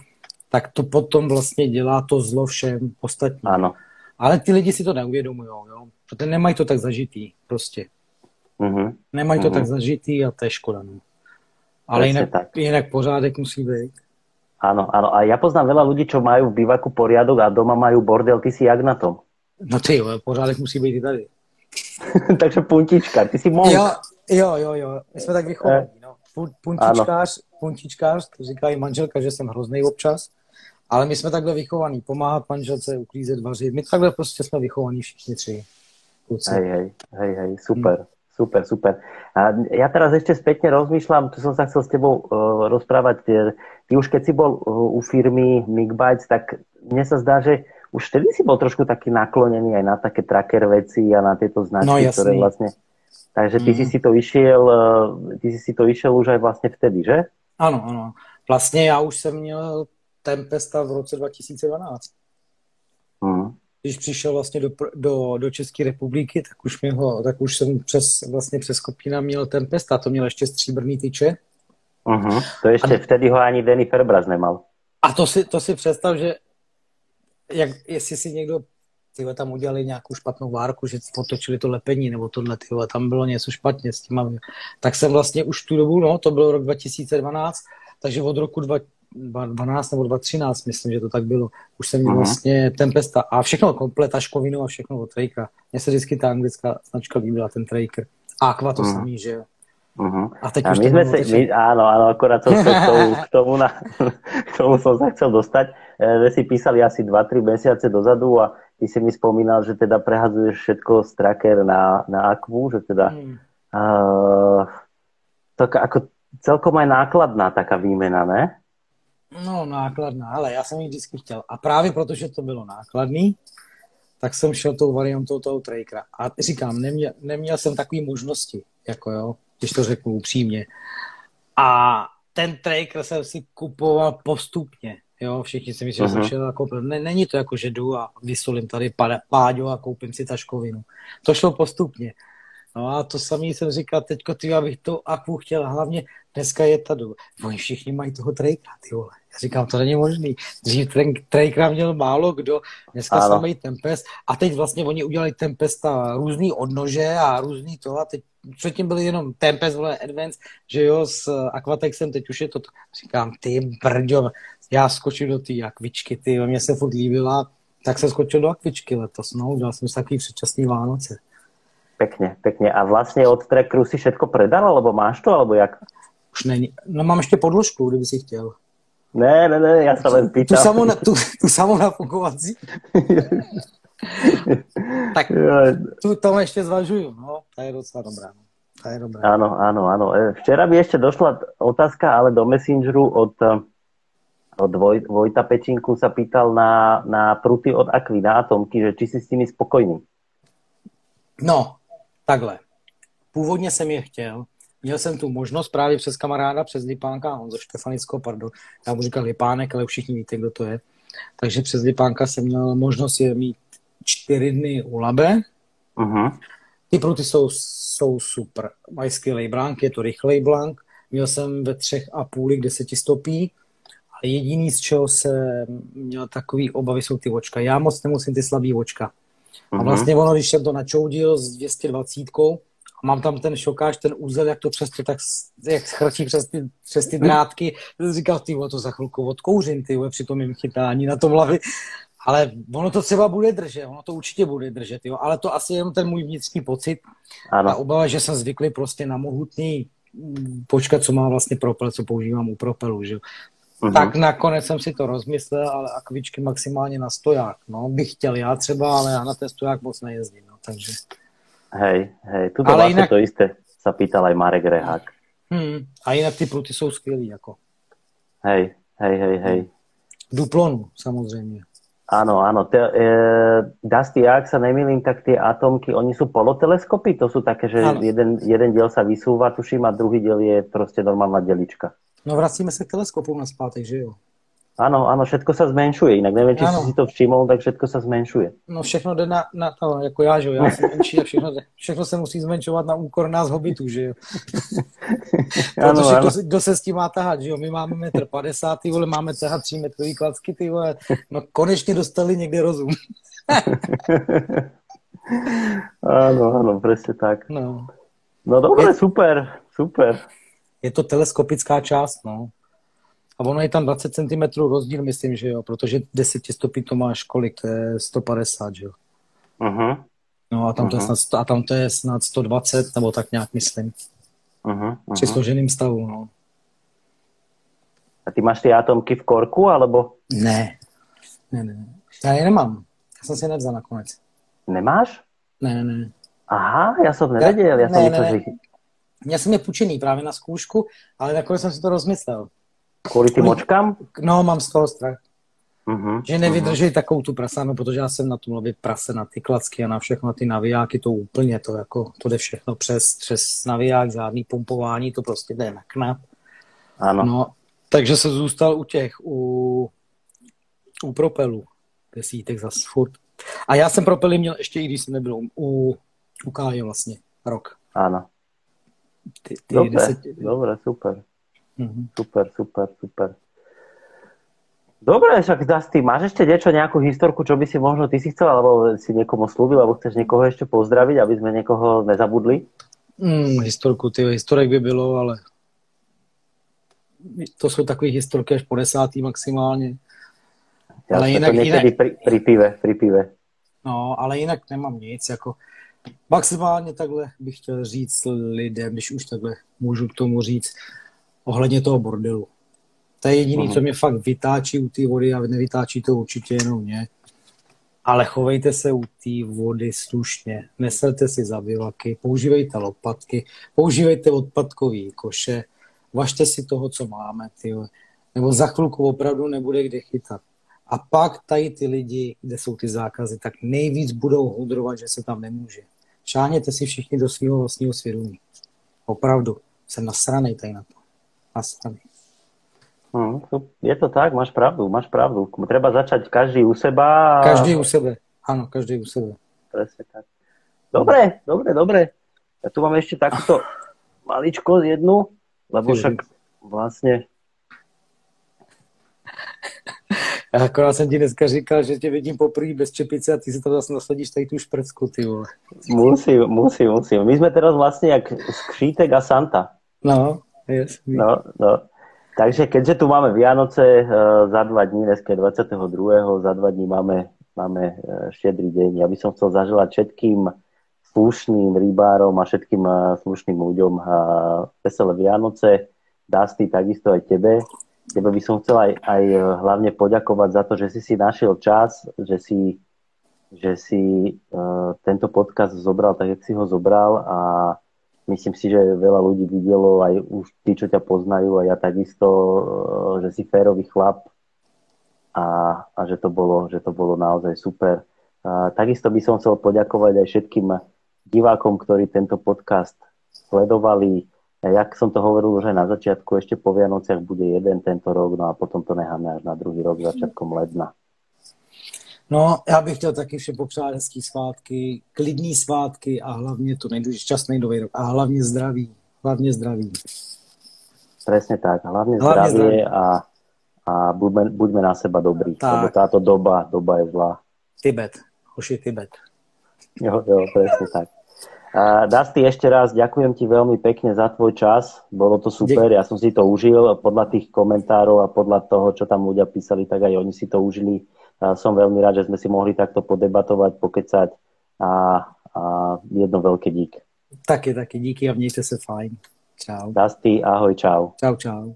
tak to potom vlastně dělá to zlo všem ostatním. Ano. Ale ty lidi si to neuvědomují, jo? protože nemají to tak zažitý prostě. Uh-huh. Nemají to mhm. tak zažitý a to je škoda. No. Ale jinak, tak. jinak pořádek musí být. Áno, áno. A ja poznám veľa ľudí, čo majú v bývaku poriadok a doma majú bordel. Ty si jak na tom? No ty jo, pořádek musí být i tady. Takže puntička, ty si monk. Jo, jo, jo, jo. My jsme tak vychovaní, no. Puntičkář, puntičkář, to říká i manželka, že jsem hrozný občas Ale my jsme takhle vychovaní, pomáhat manželce, uklízet, vařit. My takhle prostě jsme vychovaní všichni tři. Kluci. Hej, hej, hej, hej, super. Hmm. Super, super. A ja teraz ešte spätne rozmýšľam, tu som sa chcel s tebou uh, rozprávať. Ty už keď si bol uh, u firmy Migbytes, tak mne sa zdá, že už vtedy si bol trošku taký naklonený aj na také tracker veci a na tieto značky, no, ktoré vlastne... Takže ty mm. si si to išiel, ty si si to išiel už aj vlastne vtedy, že? Ano, ano. Vlastně já už jsem měl Tempesta v roce 2012. Mm když přišel vlastně do, do, do České republiky, tak už, mě ho, tak už jsem přes, vlastně přes Kopína měl ten pest a to měl ještě stříbrný tyče. Uh-huh. To ještě a, vtedy ho ani Danny Ferbraz nemal. A to si, to si představ, že jak, jestli si někdo tyhle, tam udělali nějakou špatnou várku, že potočili to lepení nebo tohle, tyhle, tam bylo něco špatně s tím. Tak jsem vlastně už tu dobu, no, to bylo rok 2012, takže od roku 2012 12 nebo 2013, myslím, že to tak bylo. Už jsem měl vlastně Tempesta a všechno komplet, škovinu a všechno od Trakera. Mně se vždycky ta anglická značka líbila, ten Traker. A Aqua to uh-huh. samý, že jo. Uh-huh. A teď a už my sme si, my, áno, áno, akorát som sa k tomu, k tomu, na, k tomu som sa chcel dostať. E, my si písali asi 2-3 mesiace dozadu a ty si mi spomínal, že teda prehadzuješ všetko z tracker na, na Aquu, že teda hmm. uh, tak ako celkom aj nákladná taká výmena, ne? No, nákladná, ale já jsem ji vždycky chtěl. A právě protože to bylo nákladný, tak jsem šel tou variantou toho Trakera. A říkám, neměl, neměl jsem takové možnosti, jako jo, když to řeknu upřímně. A ten Traker jsem si kupoval postupně. Jo, všichni si myslí, že jsem šel a koupil. Ne, není to jako, že jdu a vysolím tady páďo a koupím si taškovinu. To šlo postupně. No a to samý jsem říkal, teďko ty, abych to akvu chtěl, hlavně dneska je ta doba. Oni všichni mají toho Trakera, ty vole. Já říkám, to není možný. Dřív ten Trakera měl málo kdo, dneska se mají Tempest a teď vlastně oni udělali Tempest a různý odnože a různý to a teď předtím byly jenom Tempest, vole, Advance, že jo, s Aquatexem, teď už je to, říkám, ty brďo, já skočím do té akvičky, ty, mě se furt líbila, tak jsem skočil do akvičky letos, no, udělal jsem si takový předčasný Vánoce. Pekne, pekne. A vlastne od trackeru si všetko predal, alebo máš to, alebo jak? Už není. No mám ještě podložku, kdyby si chtěl. Ne, ne, ne, já se len pýtam. Tu samou, na, tu, tu samou nafukovací. tak tu tam ještě zvažuju, no, ta je docela dobrá. No. Ta je dobrá. Áno, áno, áno. E, včera mi ešte došla otázka, ale do Messengeru od, od Voj, Vojta Pečinku sa pýtal na, na pruty od Aquina Atomky, že či si s nimi spokojný. No, takhle. Původně jsem je chtěl, měl jsem tu možnost právě přes kamaráda, přes Lipánka, on ze Štefanicko, pardon, já mu říkal Lipánek, ale všichni víte, kdo to je. Takže přes Lipánka jsem měl možnost je mít čtyři dny u Labe. Uh-huh. Ty pruty jsou, jsou super. Mají skvělý blank, je to rychlej blank. Měl jsem ve třech a půli, kde se ti stopí. A jediný, z čeho jsem měl takový obavy, jsou ty očka. Já moc nemusím ty slabý očka. A mhm. vlastně ono, když jsem to načoudil s 220, a mám tam ten šokáž, ten úzel, jak to přes to tak, jak chrčí přes ty, přes ty drátky, říkal, ty to za chvilku odkouřím, ty při tom jim chytání na tom hlavy. Ale ono to třeba bude držet, ono to určitě bude držet, jo. ale to asi je ten můj vnitřní pocit. Ano. A obava, že jsem zvyklý prostě na mohutný počkat, co má vlastně propel, co používám u propelu, že Uh-huh. Tak nakonec jsem si to rozmyslel, ale akvičky maximálně na stoják. No, bych chtěl já třeba, ale já na ten stoják moc nejezdím. No, takže... Hej, hej, ale vlastně jinak... to jisté sa pýtal aj Marek Rehák. Hmm. A jinak ty pruty jsou skvělý, jako. Hej, hej, hej, hej. Duplonu, samozřejmě. Áno, áno. Te, e, Dusty, ak sa nemýlim, tak tie atomky, oni sú poloteleskopy? To sú také, že jeden, jeden diel sa vysúva, tuším, a druhý diel je proste normálna delička. No vracíme se k teleskopu na zpátek, že jo? Ano, ano, všetko se zmenšuje, jinak nevím, či si to všiml, tak všetko se zmenšuje. No všechno jde na, na to, jako já, že jo, já jsem menší a všechno, všechno se musí zmenšovat na úkor nás hobitů, že jo. ano, Protože ano. Kdo, kdo, se s tím má tahat, že jo, my máme metr 50, ty vole, máme tahat 3 metrový klacky, ty vole, no konečně dostali někde rozum. ano, ano, přesně tak. No, no dobré, super, super je to teleskopická část, no. A ono je tam 20 cm rozdíl, myslím, že jo, protože 10 stopí to máš kolik, to je 150, že jo. Uh-huh. No a tam, uh-huh. to je snad, a tam to je snad 120, nebo tak nějak myslím. Uh-huh. Uh-huh. Při složeným stavu, no. A ty máš ty atomky v korku, alebo? Ne, Ne, ne, já je nemám. Já jsem si nevzal nakonec. Nemáš? Ne, ne, ne. Aha, já jsem nevěděl. Já jsem ne, myslel, ne, Já jsem je půjčený právě na zkoušku, ale nakonec jsem si to rozmyslel. Kvůli tím močkám? No, mám z toho strach. Uh-huh, že nevydrží uh-huh. takovou tu prasánu, protože já jsem na tu mluvit prase, na ty klacky a na všechno, na ty navijáky, to úplně, to jako, to jde všechno přes, přes naviják, žádný pumpování, to prostě jde na knap. Ano. No, takže se zůstal u těch, u, u propelů, desítek zase furt. A já jsem propely měl ještě i když jsem nebyl u, u Káje vlastně, rok. Ano. Ty, ty dobre, deset... dobre, super. Uh-huh. Super, super, super. Dobre, však Dusty, máš ešte niečo, nejakú historku, čo by si možno ty si chcel, alebo si niekomu slúbil, alebo chceš niekoho ešte pozdraviť, aby sme niekoho nezabudli? Mm, historku, ty historek by bylo, ale to jsou takové historky až po desátý maximálně. Já ale jinak, to jinak, pri, pri pive, pri pive. No, ale jinak nemám nic, jako maximálně takhle bych chtěl říct lidem, když už takhle můžu k tomu říct, ohledně toho bordelu. To je jediné, co mě fakt vytáčí u té vody a nevytáčí to určitě jenom mě. Ale chovejte se u té vody slušně, neserte si zabivaky, používejte lopatky, používejte odpadkové koše, važte si toho, co máme, tyhle. nebo za chvilku opravdu nebude kde chytat. A pak tady ty lidi, kde jsou ty zákazy, tak nejvíc budou hudrovat, že se tam nemůže. Šáhněte si všichni do svého vlastního svědomí. Opravdu. Jsem nasranej tady na to. Nasranej. Hmm, je to tak, máš pravdu, máš pravdu. Treba začať každý u seba. A... Každý u sebe, áno, každý u sebe. Presne tak. Dobre, dobre, dobre. Ja tu mám ešte takúto maličko jednu, lebo však vlastne Akorát jsem ti dneska říkal, že tě vidím poprvé bez čepice a ty si to zase nasadíš tady tu šprcku, ty vole. Musím, musím, musím. My jsme teraz vlastně jak Skřítek a Santa. No, yes. No, no. Takže keďže tu máme Vianoce uh, za dva dní, dneska 22. za dva dní máme, máme uh, štedrý deň. Ja by som chcel zaželať všetkým slušným rybárom a všetkým uh, slušným ľuďom veselé Vianoce. Dusty, takisto aj tebe. Tebe by som chcel aj, aj hlavne poďakovať za to, že si si našiel čas, že si, že si uh, tento podcast zobral tak, jak si ho zobral a myslím si, že veľa ľudí videlo, aj už tí, čo ťa poznajú a ja takisto, eh, že si férový chlap a, a že, to bolo, že to bolo naozaj super. A takisto by som chcel poďakovať aj všetkým divákom, ktorí tento podcast sledovali. Jak som to hovoril už aj na začiatku, ešte po Vianociach bude jeden tento rok, no a potom to necháme až na druhý rok začiatkom ledna. No, já bych chtěl taky všem popřát hezký svátky, klidný svátky a hlavně to nejdůležitější šťastný nový rok a hlavně zdraví. Hlavně zdraví. Presne tak, hlavne, hlavne zdravie, zdravie a, a buďme, buďme na seba dobrí, tak. lebo táto doba, doba je zlá. Tibet, hoši Tibet. Jo, jo, presne tak. Dusty, ešte raz ďakujem ti veľmi pekne za tvoj čas. Bolo to super, ja som si to užil. Podľa tých komentárov a podľa toho, čo tam ľudia písali, tak aj oni si to užili som veľmi rád, že sme si mohli takto podebatovať, pokecať a, a jedno veľké dík. Taky, taky díky a mějte se fajn. Čau. Dusty, ahoj, čau. Čau, čau.